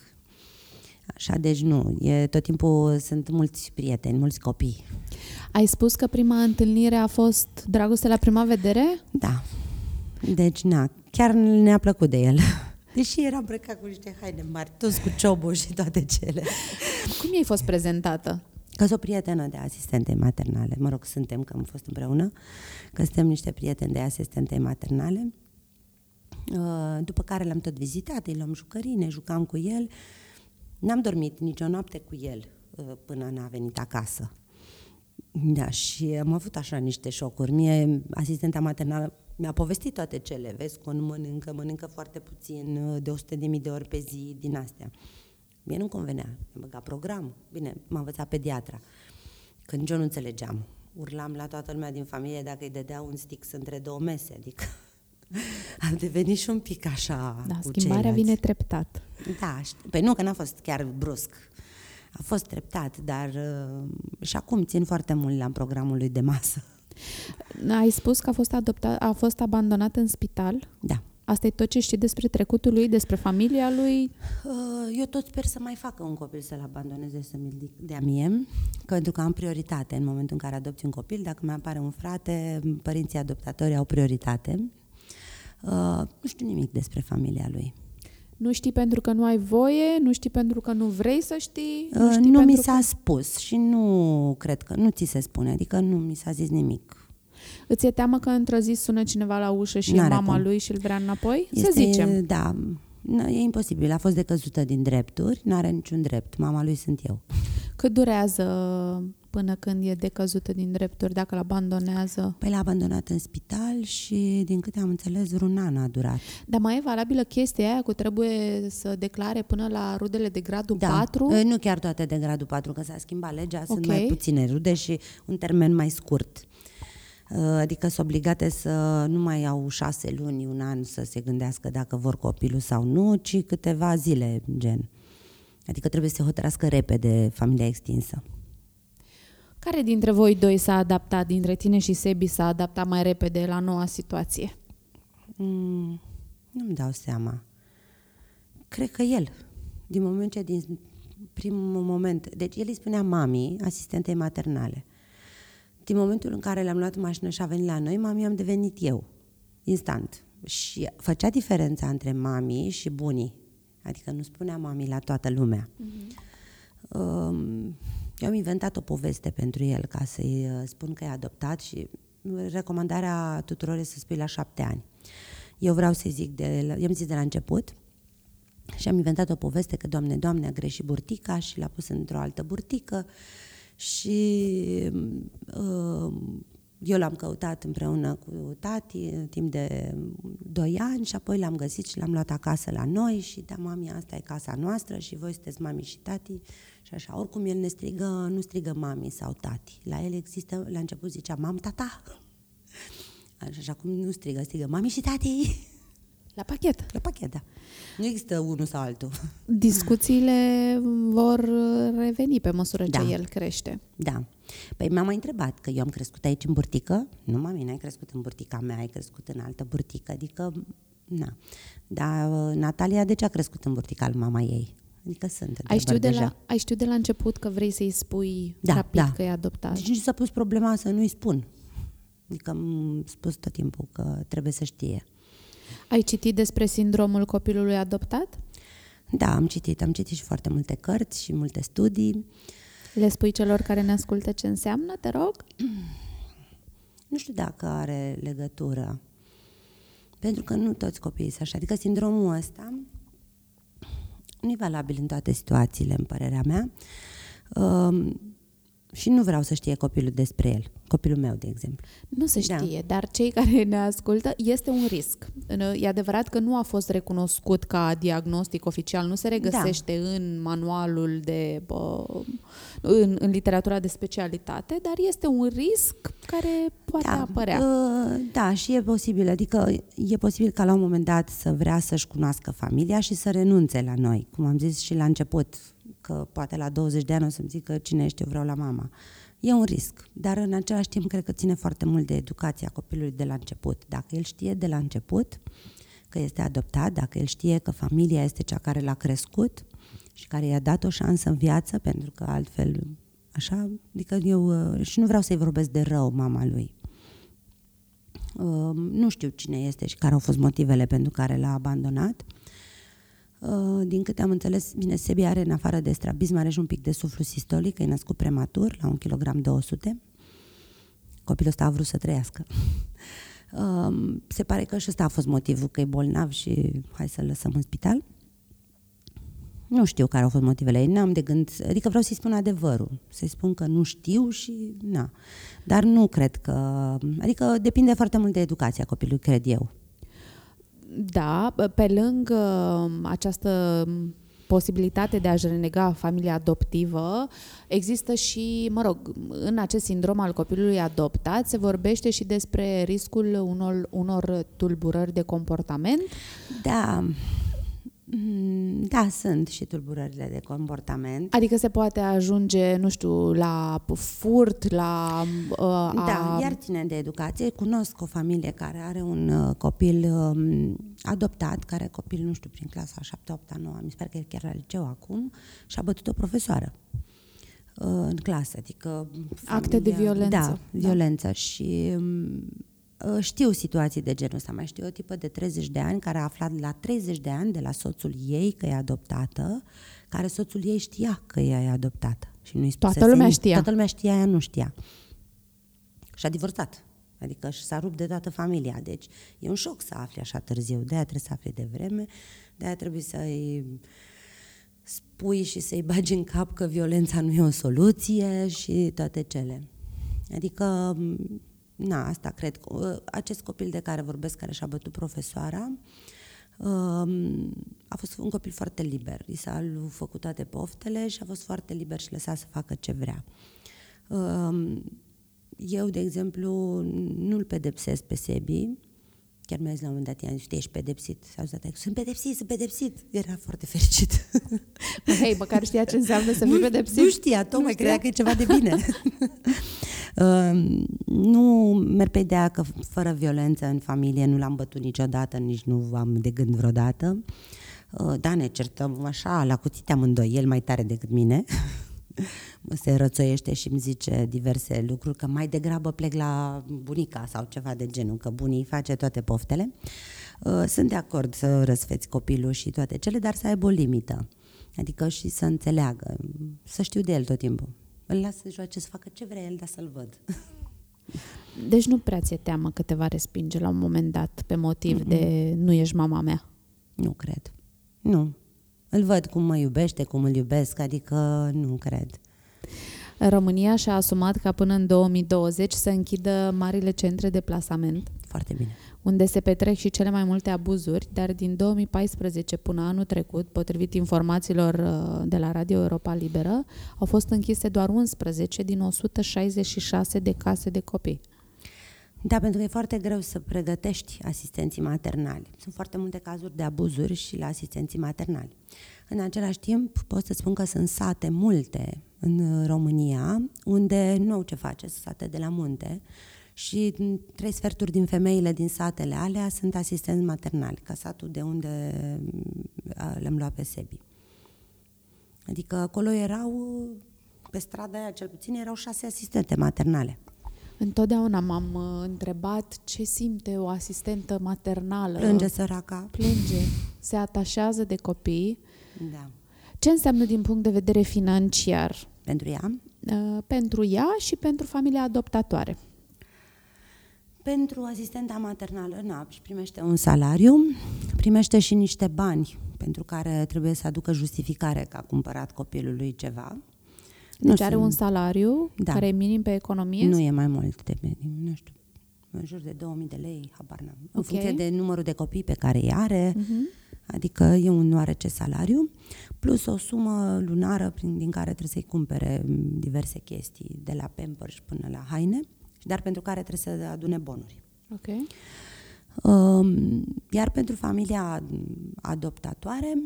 Așa, deci nu, e, tot timpul sunt mulți prieteni, mulți copii. Ai spus că prima întâlnire a fost dragoste la prima vedere? Da. Deci, na, chiar ne-a plăcut de el. Deși era îmbrăcat cu niște haine mari, toți cu ciobul și toate cele. Cum i-ai fost prezentată? Că sunt o prietenă de asistente maternale, mă rog, suntem, că am fost împreună, că suntem niște prieteni de asistente maternale. Uh, După care l-am tot vizitat, îi luam jucării, ne jucam cu el. N-am dormit nicio noapte cu el uh, până n-a venit acasă. Da, și am avut așa niște șocuri. Mie, asistenta maternală, mi-a povestit toate cele, vezi că nu mănâncă, mănâncă foarte puțin, uh, de 100 de mii de ori pe zi, din astea. Mie nu convenea, mi-a băgat program. Bine, m-a învățat pediatra. Când eu nu înțelegeam, urlam la toată lumea din familie dacă îi dădea un stix între două mese, adică a devenit și un pic așa Da, cu schimbarea ceilalți. vine treptat. Da, șt- păi nu, că n-a fost chiar brusc. A fost treptat, dar uh, și acum țin foarte mult la programul lui de masă. Ai spus că a fost, adoptat, a fost abandonat în spital. Da. Asta e tot ce știi despre trecutul lui, despre familia lui? Uh, Eu tot sper să mai facă un copil să-l abandoneze să mi dea mie, că pentru că am prioritate în momentul în care adopți un copil. Dacă mi apare un frate, părinții adoptatori au prioritate. Uh, Nu știu nimic despre familia lui. Nu știi pentru că nu ai voie, nu știi pentru că nu vrei să știi, Uh, nu știi Nu mi pentru s-a spus și nu cred că, nu ți se spune, adică nu mi s-a zis nimic. că... Îți e teamă că într-o zi sună cineva la ușă și N-are e mama cum. lui și îl vrea înapoi? Este, Să zicem. Da, n- e imposibil. A fost decăzută din drepturi, nu are niciun drept. Mama lui sunt eu. Cât durează până când e decăzută din drepturi, dacă îl abandonează? Păi l-a abandonat în spital și, din câte am înțeles, vreun an a durat. Dar mai e valabilă chestia aia cu trebuie să declare până la rudele de gradul Da, 4? Uh, nu chiar toate de gradul 4, că s-a schimbat legea, sunt Ok. mai puține rude și un termen mai scurt. Uh, Adică sunt obligate să nu mai au șase luni, un an să se gândească dacă vor copilul sau nu, ci câteva zile, gen. Adică trebuie să se hotărască repede familia extinsă. Care dintre voi doi s-a adaptat, dintre tine și Sebi s-a adaptat mai repede la noua situație? Mm, nu-mi dau seama. Cred că el, din moment ce din primul moment, deci el îi spunea mami, asistentei maternale. Din momentul în care le-am luat în mașină și a venit la noi, mami am devenit eu, instant. Și făcea diferența între mami și bunii. Adică nu spunea mami la toată lumea. Um, eu am inventat o poveste pentru el ca să-i uh, spun că e adoptat și recomandarea tuturor este să spui la șapte ani. Eu vreau să zic, de, la- i-am zis de la început și am inventat o poveste că, Doamne, Doamne, a greșit burtica și l-a pus într-o altă burtică și uh, eu l-am căutat împreună cu tati timp de 2 ani și apoi l-am găsit și l-am luat acasă la noi și da, mami, asta e casa noastră și voi sunteți mami și tati și așa. Oricum el ne strigă, nu strigă mami sau tati. La el există, la început zicea mam, tata. Așa, și acum nu strigă, strigă mami și tati. La pachet. La pachet, da. Nu există unul sau altul. Discuțiile vor reveni pe măsură ce Da. el crește. Da. Păi m-a mai întrebat că eu am crescut aici în burtică. Nu, mami, n-ai crescut în burtica mea, ai crescut în altă burtică. Adică, na. Dar uh, Natalia, de ce a crescut în burtica al mama ei? Adică sunt Ai știut, de deja. la, ai știut de la început că vrei să-i spui Da, rapid da. că e adoptat? Deci nici nu s-a pus problema să nu-i spun. Adică am spus tot timpul că trebuie să știe. Ai citit despre sindromul copilului adoptat? Da, am citit. Am citit și foarte multe cărți și multe studii. Le spui celor care ne ascultă ce înseamnă, te rog? Nu știu dacă are legătură. Pentru că nu toți copiii sunt așa. Adică sindromul ăsta nu e valabil în toate situațiile, în părerea mea. Um, și nu vreau să știe copilul despre el. Copilul meu, de exemplu. Nu se Da. știe, dar cei care ne ascultă, este un risc. E adevărat că nu a fost recunoscut ca diagnostic oficial, nu se regăsește Da. în manualul de, bă, în, în literatura de specialitate, dar este un risc care poate da, apărea. uh, da, și e posibil. Adică e posibil ca la un moment dat să vrea să-și cunoască familia și să renunțe la noi. Cum am zis și la început, că poate la 20 de ani o să-mi zică cine ești, eu vreau la mama. E un risc, dar în același timp cred că ține foarte mult de educația copilului de la început. Dacă el știe de la început că este adoptat, dacă el știe că familia este cea care l-a crescut și care i-a dat o șansă în viață, pentru că altfel, așa, adică eu uh, și nu vreau să-i vorbesc de rău mama lui. Uh, nu știu cine este și care au fost motivele pentru care l-a abandonat. Uh, din câte am înțeles, bine, Sebi are în afară de strabism, are și un pic de suflu sistolic, că e născut prematur, la 1 kg 200. Copilul ăsta a vrut să trăiască. Uh, se pare că și ăsta a fost motivul, că e bolnav și hai să-l lăsăm în spital. Nu știu care au fost motivele ei, n-am de gând, adică vreau să-i spun adevărul, să-i spun că nu știu și na. Dar nu cred că, adică depinde foarte mult de educația copilului, cred eu. Da, pe lângă această posibilitate de a-și renega familia adoptivă, există și, mă rog, în acest sindrom al copilului adoptat se vorbește și despre riscul unor, unor tulburări de comportament. Da, Mm, da, sunt și tulburările de comportament. Adică se poate ajunge, nu știu, la furt, la... Uh, da, iar ține de educație. Cunosc o familie care are un uh, copil uh, adoptat, care copil, nu știu, prin clasa 7, 8, 9, mi sper că e chiar la liceu acum, și a bătut o profesoară uh, în clasă, adică... Familia, Acte de violență. Da, da. violență și... Um, Uh, știu situații de genul ăsta, mai știu o tipă de 30 de ani care a aflat la 30 de ani de la soțul ei că e adoptată, care soțul ei știa că ea e adoptată. Și nu toată lumea știa. Toată lumea știa, ea nu știa. Și a divorțat. Adică și s-a rupt de toată familia. Deci e un șoc să afli așa târziu. De-aia trebuie să afli de vreme, de-aia trebuie să-i spui și să-i bagi în cap că violența nu e o soluție și toate cele. Adică na, asta cred. Uh, acest copil de care vorbesc, care și-a bătut profesoara, um, a fost un copil foarte liber. I s-a făcut toate poftele și a fost foarte liber și lăsat să facă ce vrea. Um, eu, de exemplu, nu-l pedepsesc pe Sebi, Chiar mi-a zis la un moment dat, i-am zis, ești pedepsit. S-a zis, sunt pedepsit, sunt pedepsit. Era foarte fericit. Hei, măcar știa ce înseamnă să fii pedepsit. Nu știa, tocmai credea că e ceva de bine. uh, nu merg pe ideea că fără violență în familie nu l-am bătut niciodată, nici nu am de gând vreodată. Uh, da, ne certăm așa, la cuțite amândoi, el mai tare decât mine se rățoiește și îmi zice diverse lucruri, că mai degrabă plec la bunica sau ceva de genul, că bunii face toate poftele. Uh, sunt de acord să răsfeți copilul și toate cele, dar să aibă o limită. Adică și să înțeleagă, să știu de el tot timpul. Îl las să joace, să facă ce vrea el, dar să-l văd. Deci nu prea ți-e teamă că te va respinge la un moment dat pe motiv mm-hmm. de nu ești mama mea? Nu cred. Nu. Îl văd cum mă iubește, cum îl iubesc, adică nu cred. România și-a asumat ca până în 2020 să închidă marile centre de plasament. Foarte bine. Unde se petrec și cele mai multe abuzuri, dar din 2014 până anul trecut, potrivit informațiilor uh, de la Radio Europa Liberă, au fost închise doar 11 din 166 de case de copii. Da, pentru că e foarte greu să pregătești asistenții maternali. Sunt foarte multe cazuri de abuzuri și la asistenții maternali. În același timp, pot să spun că sunt sate multe în România unde nu au ce face, sunt sate de la munte și trei sferturi din femeile din satele alea sunt asistenți maternali, ca satul de unde le-am luat pe Sebi. Adică acolo erau, pe strada aia cel puțin, erau șase asistente maternale. Întotdeauna m-am uh, întrebat ce simte o asistentă maternală. Plânge săraca. Plânge. Se atașează de copii. Da. Ce înseamnă din punct de vedere financiar? Pentru ea? Uh, pentru ea și pentru familia adoptatoare. Pentru asistenta maternală, na, și primește un salariu, primește și niște bani pentru care trebuie să aducă justificare că a cumpărat copilului ceva. Deci nu are sunt. un salariu da. care e minim pe economie? Nu e mai mult de minim, nu știu, în jur de 2000 de lei, habar n-am. Okay. În funcție de numărul de copii pe care îi are, uh-huh. adică e un oarece salariu, plus o sumă lunară prin, din care trebuie să-i cumpere diverse chestii, de la Pampers până la haine, dar pentru care trebuie să adune bonuri. Okay. Um, iar pentru familia adoptatoare,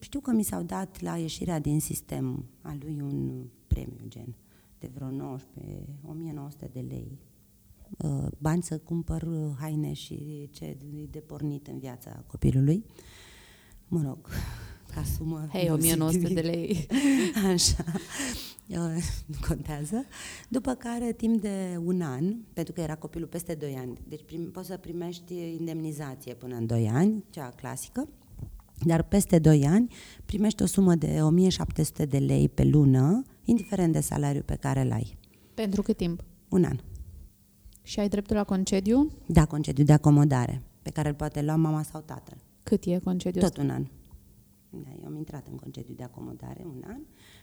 știu că mi s-au dat la ieșirea din sistem a lui un premiu gen de vreo 19, 1900 de lei. Uh, bani să cumpăr uh, haine și ce de pornit în viața copilului. Mă rog, ca sumă... Hei, 1900 de lei! Așa, uh, nu contează. După care, timp de un an, pentru că era copilul peste 2 ani, deci prim, poți să primești indemnizație până în 2 ani, cea clasică, dar peste 2 ani primești o sumă de 1700 de lei pe lună, indiferent de salariul pe care îl ai. Pentru cât timp? Un an. Și ai dreptul la concediu? Da, concediu de acomodare, pe care îl poate lua mama sau tatăl. Cât e concediu Tot un an. Da, eu am intrat în concediu de acomodare un an,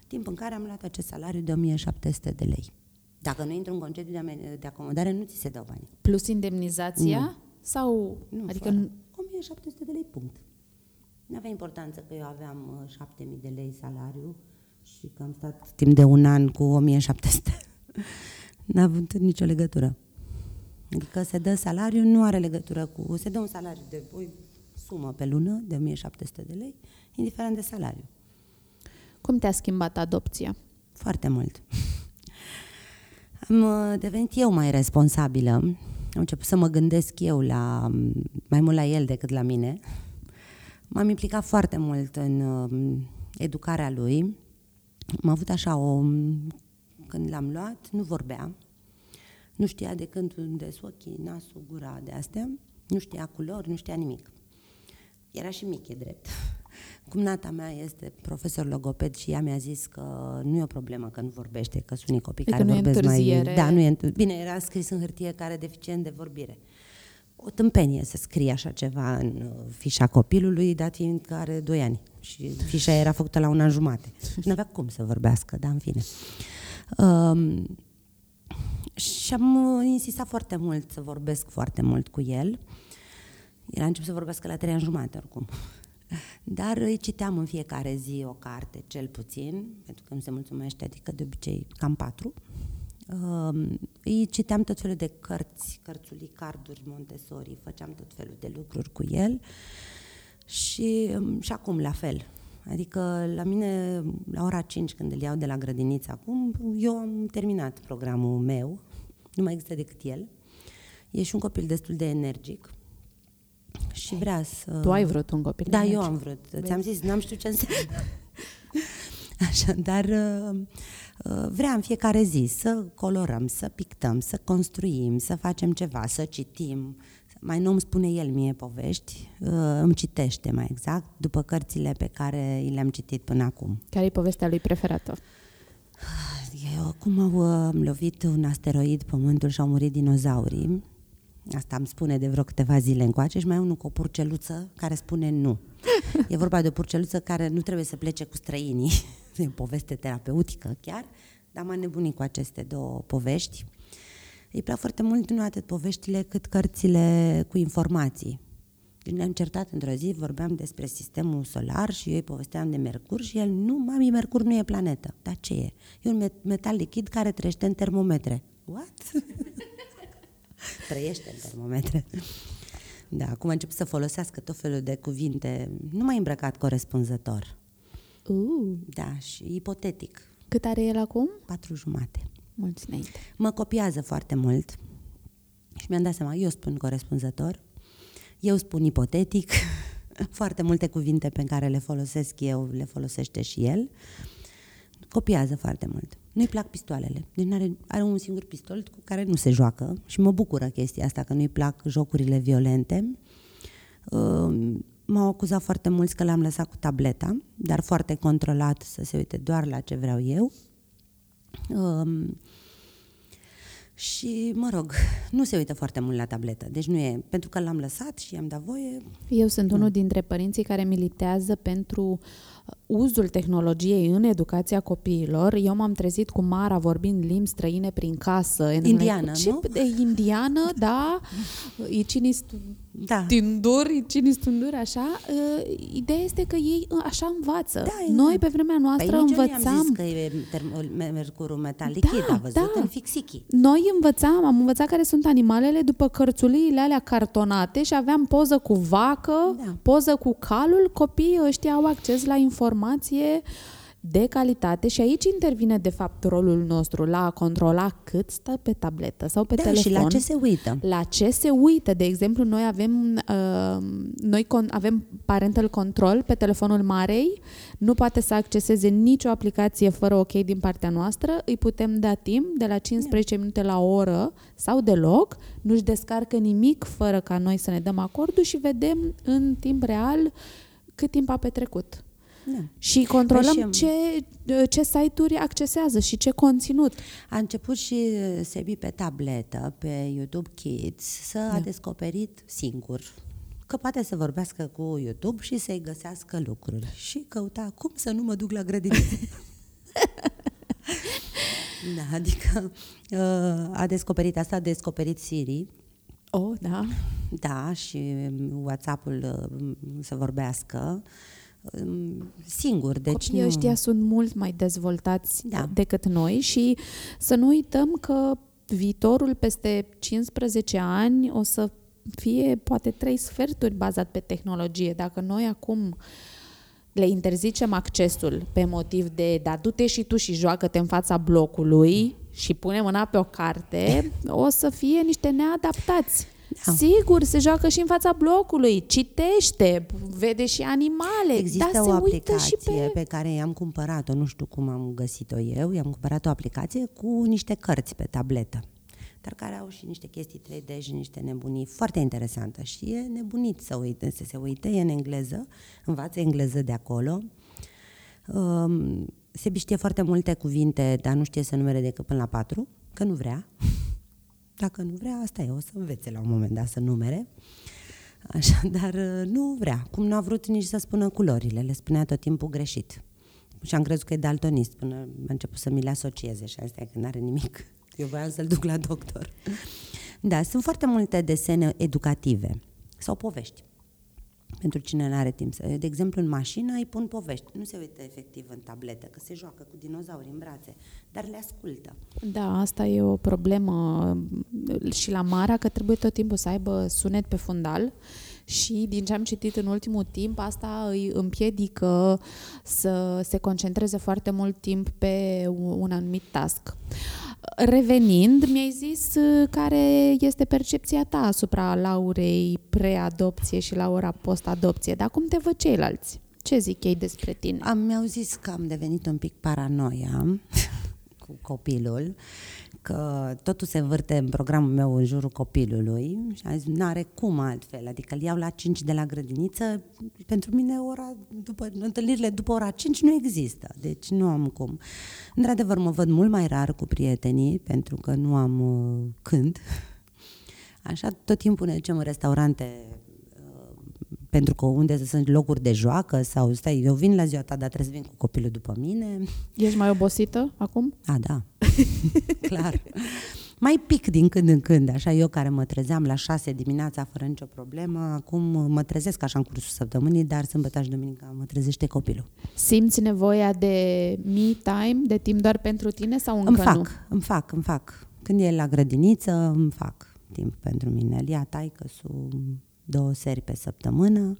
timp în care am luat acest salariu de 1700 de lei. Dacă nu intru în concediu de, ame- de acomodare, nu ți se dau bani. Plus indemnizația? Nu. Sau, Nu, adică fără. nu- 1700 de lei, punct. Nu avea importanță că eu aveam uh, 7000 de lei salariu și că am stat timp de un an cu 1700. N-a avut nicio legătură. Adică se dă salariu, nu are legătură cu... Se dă un salariu de o sumă pe lună de 1700 de lei, indiferent de salariu. cum te-a schimbat adopția? Foarte mult. Am uh, devenit eu mai responsabilă. Am început să mă gândesc eu la, mai mult la el decât la mine. M-am implicat foarte mult în uh, educarea lui. Am avut așa o... Când l-am luat, nu vorbea. Nu știa de când unde sunt ochii, nasul, gura, de astea. Nu știa culori, nu știa nimic. Era și mic, e drept. Cumnata mea este profesor logoped și ea mi-a zis că nu e o problemă că nu vorbește, că sunt unii copii Adică care nu e vorbesc mai... întârziere. Da, nu e întâ- Bine, era scris în hârtie că are deficient de vorbire. O tâmpenie să scrie așa ceva în uh, fișa copilului, dat fiind că are 2 ani. Și fișa era făcută la un an jumate. Și nu avea cum să vorbească, dar în fine. Um, și am uh, insistat foarte mult să vorbesc foarte mult cu el. El a început să vorbească la trei ani jumate oricum. Dar îi citeam în fiecare zi o carte, cel puțin, pentru că nu se mulțumește, adică de obicei cam patru. Uh, îi citeam tot felul de cărți, cărțului, carduri Montessori, făceam tot felul de lucruri cu el și, um, și acum la fel. Adică la mine, la ora 5, când îl iau de la grădiniță acum, eu am terminat programul meu, nu mai există decât el. E și un copil destul de energic și vrea să... Tu ai vrut un copil? Da, energic. eu am vrut. Ți-am zis, n-am știut ce înseamnă. Așa, dar uh, uh, vrea în fiecare zi să colorăm, să pictăm, să construim, să facem ceva, să citim. Mai nou îmi spune el mie povești, uh, îmi citește mai exact, după cărțile pe care i le-am citit până acum. Care e povestea lui preferată? Eu, cum au uh, lovit un asteroid pământul și au murit dinozaurii, asta îmi spune de vreo câteva zile încoace și mai e unul cu o purceluță care spune nu. E vorba de o purceluță care nu trebuie să plece cu străinii, e o poveste terapeutică chiar, dar m-am nebunit cu aceste două povești. Îi plac foarte mult nu atât poveștile cât cărțile cu informații. Deci ne-am certat într-o zi, vorbeam despre sistemul solar și eu îi povesteam de Mercur și el, nu, mami, Mercur nu e planetă. Dar ce e? E un met- metal lichid care trăiește în termometre. What? trăiește în termometre. Da, acum a început să folosească tot felul de cuvinte, nu mai îmbrăcat corespunzător. Uh, Da, și ipotetic, cât are el acum? patru jumate. Mulți înainte. Mă copiază foarte mult și mi-am dat seama, eu spun corespunzător, eu spun ipotetic, foarte multe cuvinte pe care le folosesc eu, le folosește și el. Copiază foarte mult. Nu-i plac pistoalele. Deci are, are un singur pistol cu care nu se joacă și mă bucură chestia asta, că nu-i plac jocurile violente. Uh, M-au acuzat foarte mulți că l-am lăsat cu tableta, dar foarte controlat să se uite doar la ce vreau eu. Um, și, mă rog, nu se uită foarte mult la tabletă. Deci nu e, pentru că l-am lăsat și i-am dat voie. Eu sunt unul dintre părinții care militează pentru uh, uzul tehnologiei în educația copiilor. Eu m-am trezit cu Mara vorbind limbi străine prin casă. Indiană, Ce, nu? De indiană, da. E cinist Da. tinduri, cinistunduri, așa. Uh, Ideea este că ei uh, așa învață. Da, Noi, exact. pe vremea noastră, păi nici eu nu i-am învățam... zis că e termo- mercurul metal lichid, Da, a văzut da. în fixichi. Noi învățam, am învățat care sunt animalele după cărțuliile alea cartonate și aveam poză cu vacă, Da. poză cu calul. Copiii ăștia au acces la informație de calitate și aici intervine de fapt rolul nostru la a controla cât stă pe tabletă sau pe Da, telefon. și la ce se uită. La ce se uită? De exemplu, noi avem, uh, noi con- avem parental control pe telefonul Marei, nu poate să acceseze nicio aplicație fără ok din partea noastră, îi putem da timp de la 15 minute la o oră sau deloc, nu-și descarcă nimic fără ca noi să ne dăm acordul și vedem în timp real cât timp a petrecut. Da. Și controlăm Păi și- ce, ce site-uri accesează și ce conținut. A început și Sebi pe tabletă, pe YouTube Kids, să a descoperit singur că poate să vorbească cu YouTube și să-i găsească lucruri. Și căuta cum să nu mă duc la grădiniță. da, adică uh, a descoperit asta, a descoperit Siri. Oh, da. Da, și WhatsApp-ul uh, să vorbească um, singur. Deci Copiii nu... ăștia sunt mult mai dezvoltați Da. decât noi și să nu uităm că viitorul peste 15 ani o să fie poate trei sferturi bazat pe tehnologie. Dacă noi acum le interzicem accesul pe motiv de da du-te și tu și joacă-te în fața blocului și pune mâna pe o carte, o să fie niște neadaptați. Da. Sigur, se joacă și în fața blocului, citește, vede și animale, Există dar o se uită aplicație și pe... pe care i-am cumpărat-o, nu știu cum am găsit-o eu, i-am cumpărat o aplicație cu niște cărți pe tabletă, dar care au și niște chestii 3D și niște nebunii foarte interesantă și e nebunit să, uite, să se uite, e în engleză, învață engleză de acolo, um, se știe foarte multe cuvinte, dar nu știe să numere decât până la patru, că nu vrea. Dacă nu vrea, asta e, o să învețe la un moment dat să numere. Așa, dar uh, nu vrea. Cum nu a vrut nici să spună culorile, le spunea tot timpul greșit. Și am crezut că e daltonist până a început să mi le asocieze și asta e că n-are nimic. Eu voiam să-l duc la doctor. Da, sunt foarte multe desene educative sau povești. Pentru cine nu are timp. să- De exemplu, în mașină îi pun povești. Nu se uită efectiv în tabletă, că se joacă cu dinozauri în brațe, dar le ascultă. Da, asta e o problemă și la Mara, că trebuie tot timpul să aibă sunet pe fundal și din ce am citit în ultimul timp, asta îi împiedică să se concentreze foarte mult timp pe un anumit task. Revenind, mi-ai zis uh, care este percepția ta asupra Laurei pre-adopție și Laura post-adopție, dar cum te văd ceilalți? Ce zic ei despre tine? Am, mi-au zis că am devenit un pic paranoia cu copilul, că totul se învârte în programul meu în jurul copilului și am zis, n-are cum altfel, adică îl iau la 5 de la grădiniță, pentru mine ora, după, întâlnirile după ora 5 nu există, deci nu am cum. Într-adevăr, mă văd mult mai rar cu prietenii, pentru că nu am uh, când. Așa, tot timpul ne ducem în restaurante uh, pentru că unde sunt locuri de joacă sau stai, eu vin la ziua ta, dar trebuie să vin cu copilul după mine. Ești mai obosită acum? A, da, clar. Mai pic din când în când, așa eu care mă trezeam la șase dimineața fără nicio problemă, acum mă trezesc așa în cursul săptămânii, dar sâmbătă și duminica mă trezește copilul. Simți nevoia de me time, de timp doar pentru tine sau încă îmi fac, nu? îmi fac, îmi fac. Când e la grădiniță, îmi fac timp pentru mine. Îl ia taică două seri pe săptămână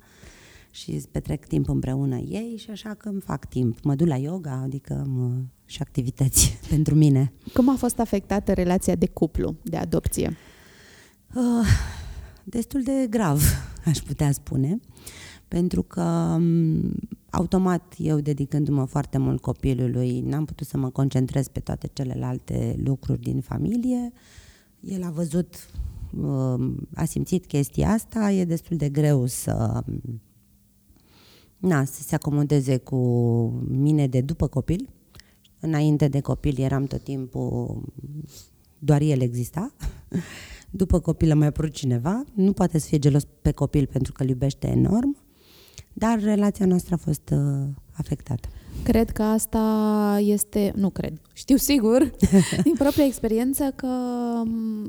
și îți petrec timp împreună ei și așa că îmi fac timp. Mă duc la yoga, adică mă, și activități pentru mine. Cum a fost afectată relația de cuplu, de adopție? Uh, destul de grav, aș putea spune, pentru că um, automat eu dedicându-mă foarte mult copilului, n-am putut să mă concentrez pe toate celelalte lucruri din familie. El a văzut, uh, a simțit chestia asta, e destul de greu să na, să se acomodeze cu mine de după copil. Înainte de copil eram tot timpul, doar el exista. După copil a mai apărut cineva, nu poate să fie gelos pe copil pentru că îl iubește enorm, dar relația noastră a fost uh, afectată. Cred că asta este, nu cred, știu sigur, din propria experiență că m,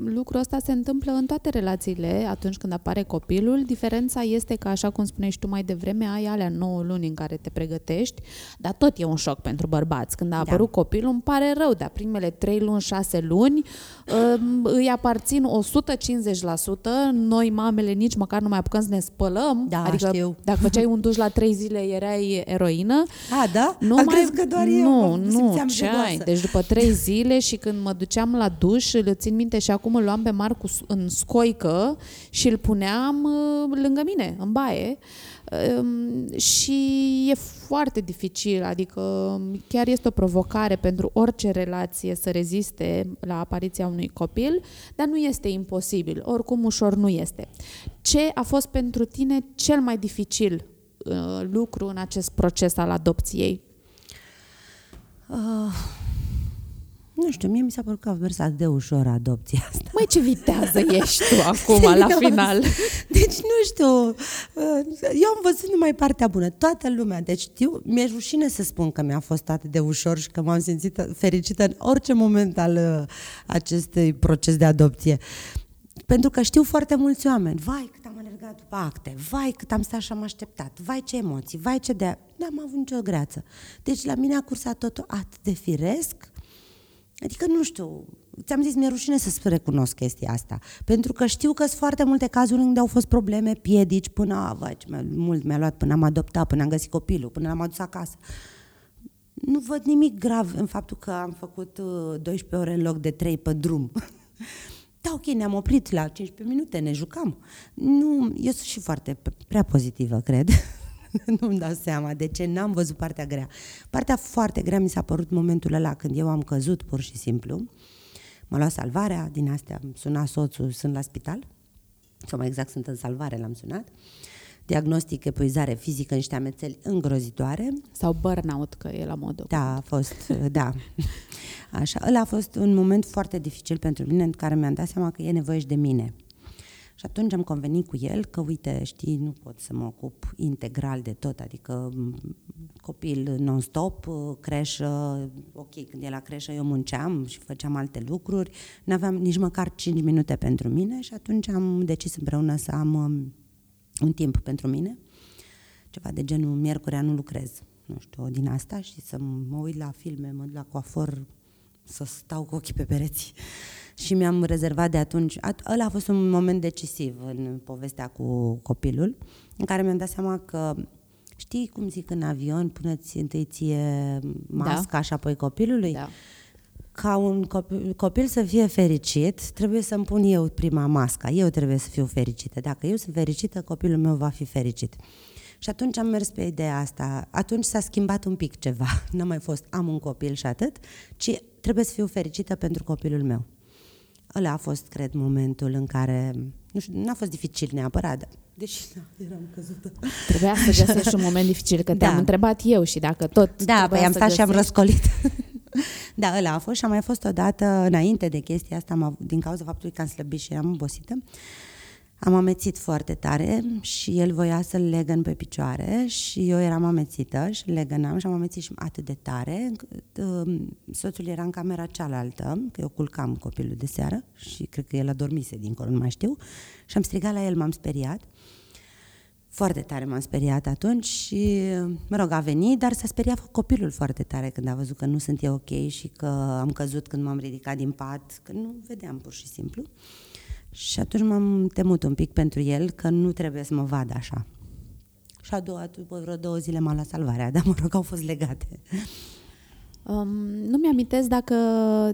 lucrul ăsta se întâmplă în toate relațiile atunci când apare copilul. Diferența este că, așa cum spuneai și tu mai devreme, ai alea 9 luni în care te pregătești, dar tot e un șoc pentru bărbați. Când a apărut da. copilul, îmi pare rău, dar primele 3 luni, 6 luni um, îi aparțin 150%. Noi, mamele, nici măcar nu mai apucăm să ne spălăm. Da, adică știu. dacă făceai un duș la 3 zile, erai eroină. A, da? Nu Am mai... crezut că doar eu nu, mă nu, simțeam ce jegoasă. ai? Deci după trei zile și când mă duceam la duș, îl țin minte și acum îl luam pe Marcu în scoică și îl puneam uh, lângă mine, în baie. Um, și e foarte dificil, adică chiar este o provocare pentru orice relație să reziste la apariția unui copil, dar nu este imposibil, oricum ușor nu este. Ce a fost pentru tine cel mai dificil uh, lucru în acest proces al adopției? Uh, Nu știu, mie mi s-a părut că a mers atât de ușor adopția asta. Măi, ce vitează ești tu acum, la final? Deci, nu știu, uh, eu am văzut numai partea bună, toată lumea. Deci, știu, mi-e rușine să spun că mi-a fost atât de ușor și că m-am simțit fericită în orice moment al uh, acestui proces de adopție. Pentru că știu foarte mulți oameni, vai cât am alergat după acte, vai cât am stat și am așteptat, vai ce emoții, vai ce de... N-am avut nicio greață. Deci la mine a cursat totul atât de firesc, Adică, nu știu, ți-am zis, mi-e rușine să recunosc chestia asta. Pentru că știu că sunt foarte multe cazuri unde au fost probleme, piedici, până, a, vai, ce mult mi-a luat, până am adoptat, până am găsit copilul, până l-am adus acasă. Nu văd nimic grav în faptul că am făcut 12 uh, ore în loc de 3 pe drum. da, ok, ne-am oprit la 15 minute, ne jucam. Nu, eu sunt și foarte prea pozitivă, cred. nu-mi dau seama de ce n-am văzut partea grea. Partea foarte grea mi s-a părut momentul ăla când eu am căzut pur și simplu. M-a luat salvarea, din astea am sunat soțul, sunt la spital, sau mai exact sunt în salvare, l-am sunat. Diagnostic, epuizare fizică, niște amețeli îngrozitoare. Sau burnout, că e la modul. Da, a fost, da. Așa, ăla a fost un moment foarte dificil pentru mine, în care mi-am dat seama că e nevoie și de mine. Și atunci am convenit cu el că, uite, știi, nu pot să mă ocup integral de tot, adică copil non-stop, creșă, ok, când e la creșă eu munceam și făceam alte lucruri, nu aveam nici măcar 5 minute pentru mine și atunci am decis împreună să am um, un timp pentru mine, ceva de genul miercurea nu lucrez, nu știu, din asta și să mă uit la filme, mă la coafor, să stau cu ochii pe pereți și mi-am rezervat de atunci, ăla a fost un moment decisiv în povestea cu copilul, în care mi-am dat seama că știi cum zic în avion, puneți întâi ție masca da. și apoi copilului? Da. Ca un copil, copil să fie fericit, trebuie să-mi pun eu prima masca. Eu trebuie să fiu fericită. Dacă eu sunt fericită, copilul meu va fi fericit. Și atunci am mers pe ideea asta. Atunci s-a schimbat un pic ceva. Nu mai fost am un copil și atât, ci trebuie să fiu fericită pentru copilul meu. Ăla a fost, cred, momentul în care, nu știu, n-a fost dificil neapărat, dar deși da, eram căzută. Trebuia să găsești un moment dificil, că te-am da. întrebat eu și dacă tot Da, păi am stat găsești... și am răscolit. da, ăla a fost și am mai fost odată înainte de chestia asta, din cauza faptului că am slăbit și eram obosită. Uh, am amețit foarte tare și el voia să-l legăn pe picioare și eu eram amețită și legănam și am amețit și atât de tare încât uh, soțul era în camera cealaltă, că eu culcam copilul de seară și cred că el a dormise dincolo, nu mai știu, și am strigat la el, m-am speriat. Foarte tare m-am speriat atunci și, mă rog, a venit, dar s-a speriat copilul foarte tare când a văzut că nu sunt eu ok și că am căzut când m-am ridicat din pat, că nu vedeam pur și simplu. Și atunci m-am temut un pic pentru el că nu trebuie să mă vadă așa. Și a doua, după vreo două zile m-a luat salvarea, dar mă rog, au fost legate. Um, nu mi-amintesc dacă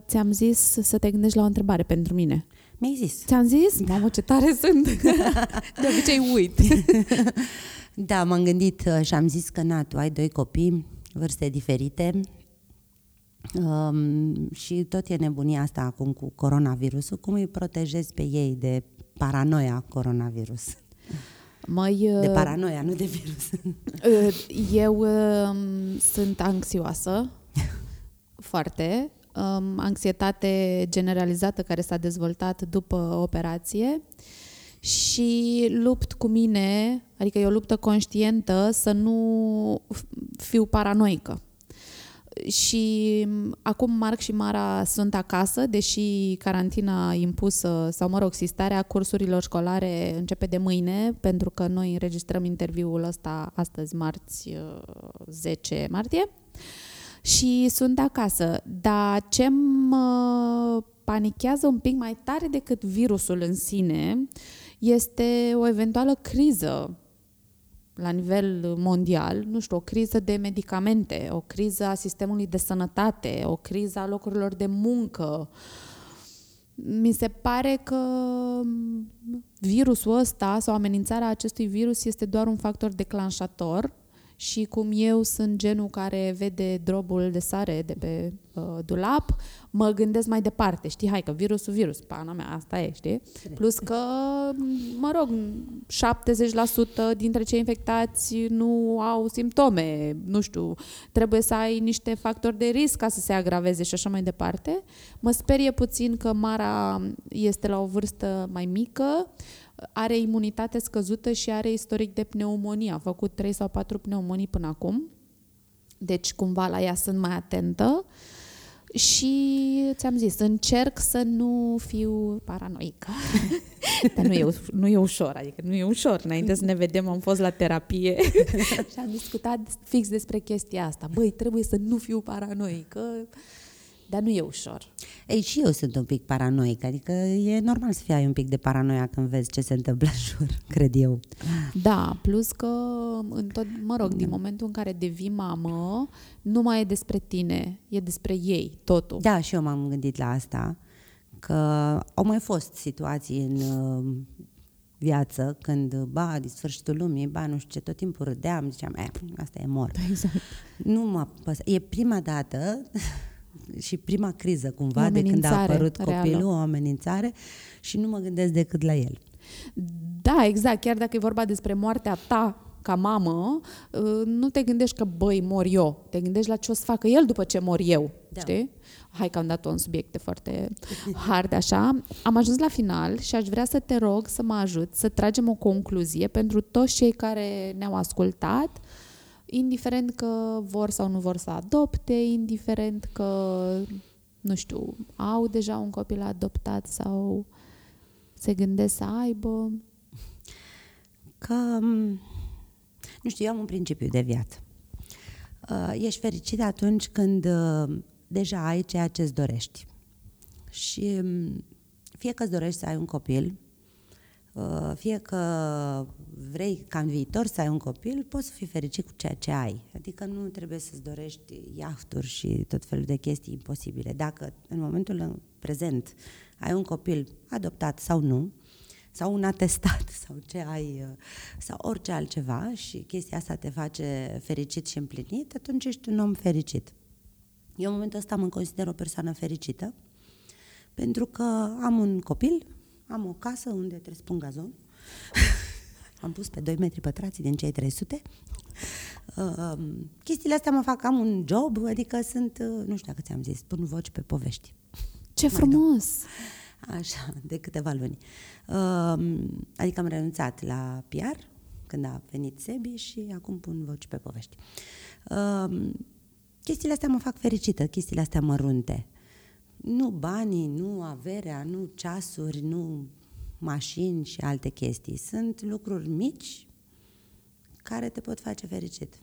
ți-am zis să te gândești la o întrebare pentru mine. Mi-ai zis. Ți-am zis? Mamă, ce tare sunt! De obicei uit. da, m-am gândit și am zis că, na, tu ai doi copii, vârste diferite, Um, și tot e nebunia asta acum cu coronavirusul. Cum îi protejezi pe ei de paranoia coronavirus? Mai, de uh, paranoia, nu de virus. Uh, eu um, sunt anxioasă, foarte. Um, anxietate generalizată care s-a dezvoltat după operație și lupt cu mine, adică e o luptă conștientă să nu fiu paranoică și acum Marc și Mara sunt acasă, deși carantina impusă, sau mă rog, sistarea cursurilor școlare începe de mâine, pentru că noi înregistrăm interviul ăsta astăzi, marți 10 uh, martie, și sunt acasă. Dar ce mă panichează un pic mai tare decât virusul în sine este o eventuală criză la nivel mondial, nu știu, o criză de medicamente, o criză a sistemului de sănătate, o criză a locurilor de muncă. Mi se pare că virusul ăsta sau amenințarea acestui virus este doar un factor declanșator și cum eu sunt genul care vede drobul de sare de pe uh, dulap, mă gândesc mai departe, știi, hai că virusul, virus, pana mea, asta e, știi? Plus că, mă rog, 70% dintre cei infectați nu au simptome, nu știu, trebuie să ai niște factori de risc ca să se agraveze și așa mai departe. Mă sperie puțin că Mara este la o vârstă mai mică, are imunitate scăzută și are istoric de pneumonie. A făcut 3 sau 4 pneumonii până acum. Deci, cumva, la ea sunt mai atentă. Și ți-am zis, încerc să nu fiu paranoică. Dar nu e, nu e ușor, adică nu e ușor. Înainte să ne vedem, am fost la terapie și am discutat fix despre chestia asta. Băi, trebuie să nu fiu paranoică dar nu e ușor. Ei, și eu sunt un pic paranoic, adică e normal să fii un pic de paranoia când vezi ce se întâmplă în jur, cred eu. Da, plus că, în tot, mă rog, da. din momentul în care devii mamă, nu mai e despre tine, e despre ei, totul. Da, și eu m-am gândit la asta, că au mai fost situații în uh, viață când, ba, de sfârșitul lumii, ba, nu știu ce, tot timpul râdeam, ziceam, e, asta e mort. Exact. Nu mă păs- E prima dată și prima criză cumva de când a apărut copilul, reală. o amenințare și nu mă gândesc decât la el. Da, exact. Chiar dacă e vorba despre moartea ta ca mamă, uh, nu te gândești că, băi, mor eu. Te gândești la ce o să facă el după ce mor eu. Da. Știi? Hai că am dat-o în subiecte foarte hard așa. Am ajuns la final și aș vrea să te rog să mă ajut să tragem o concluzie pentru toți cei care ne-au ascultat uh, indiferent că vor sau nu vor să adopte, indiferent că, nu știu, au deja un copil adoptat sau se gândesc să aibă? Că, nu știu, eu am un principiu de viață. Uh, ești fericit atunci când uh, deja ai ceea ce îți dorești. Și um, fie că îți dorești să ai un copil, Uh, fie că vrei ca în viitor să ai un copil, poți să fii fericit cu ceea ce ai. Adică nu trebuie să-ți dorești iahturi și tot felul de chestii imposibile. Dacă în momentul în prezent ai un copil adoptat sau nu, sau un atestat sau ce ai, uh, sau orice altceva și chestia asta te face fericit și împlinit, atunci ești un om fericit. Eu în momentul ăsta mă consider o persoană fericită pentru că am un copil am o casă unde trebuie să pun gazon. am pus pe 2 metri pătrați din cei 300. Uh, chestiile astea mă fac, am un job, adică sunt, uh, nu știu dacă ți-am zis, pun voci pe povești. Ce Mai frumos! Dau. Așa, de câteva luni. Uh, adică am renunțat la PR când a venit Sebi și acum pun voci pe povești. Uh, chestiile astea mă fac fericită, chestiile astea mărunte. Nu banii, nu averea, nu ceasuri, nu mașini și alte chestii. Sunt lucruri mici care te pot face fericit.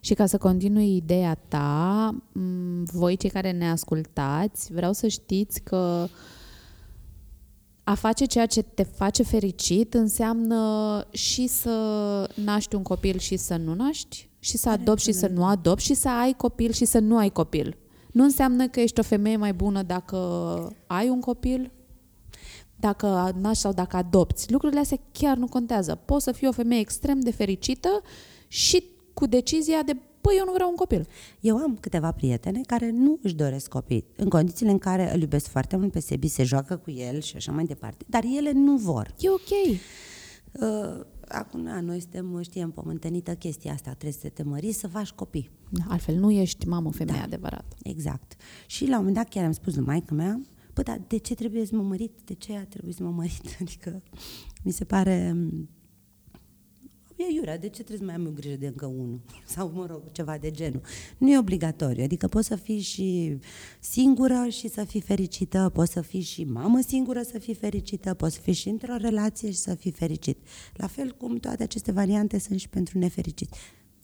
Și ca să continui ideea ta, voi cei care ne ascultați, vreau să știți că a face ceea ce te face fericit înseamnă și să naști un copil și să nu naști, și să adopți și să nu adopți, și să ai copil și să nu ai copil. Nu înseamnă că ești o femeie mai bună dacă ai un copil, dacă naști sau dacă adopți. Lucrurile astea chiar nu contează. Poți să fii o femeie extrem de fericită și cu decizia de păi eu nu vreau un copil. Eu am câteva prietene care nu își doresc copii, în condițiile în care îl iubesc foarte mult pe Sebi, se joacă cu el și așa mai departe, dar ele nu vor. E ok. Uh, acum, na, noi suntem, știm, pământenită chestia asta, trebuie să te mări să faci copii. Da, altfel nu ești mamă, femeie da, adevărată. Exact. Și la un moment dat chiar am spus lui maică mea, păi, dar de ce trebuie să mă mărit? De ce a trebuit să mă mărit? Adică mi se pare e iurea, de ce trebuie să mai am eu grijă de încă unul? Sau, mă rog, ceva de genul. Nu e obligatoriu, adică poți să fii și singură și să fii fericită, poți să fii și mamă singură să fii fericită, poți să fii și într-o relație și să fii fericit. La fel cum toate aceste variante sunt și pentru nefericit.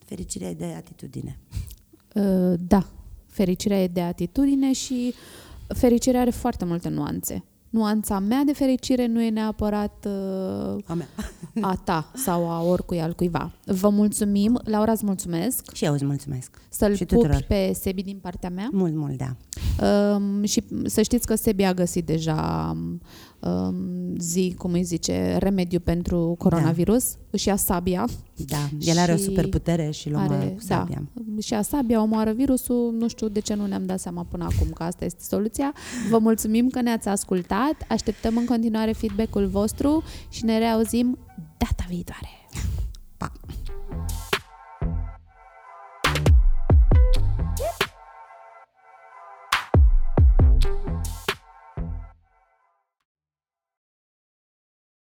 Fericirea e de atitudine. Uh, da, fericirea e de atitudine și fericirea are foarte multe nuanțe nuanța mea de fericire nu e neapărat uh, a, mea. a ta sau a oricui altcuiva. Vă mulțumim. Laura, îți mulțumesc. Și eu îți mulțumesc. Să-l și pupi tuturor. pe Sebi din partea mea. Mult, mult, da. Um, și să știți că Sebi a găsit deja um, zi, cum îi zice, remediu pentru coronavirus. Da. Își ia sabia. Da, el are o superputere și îl omoară are, cu sabia. Da, și ia sabia, omoară virusul. Nu știu de ce nu ne-am dat seama până acum că asta este soluția. Vă mulțumim că ne-ați ascultat. Așteptăm în continuare feedback-ul vostru și ne reauzim data viitoare. Pa!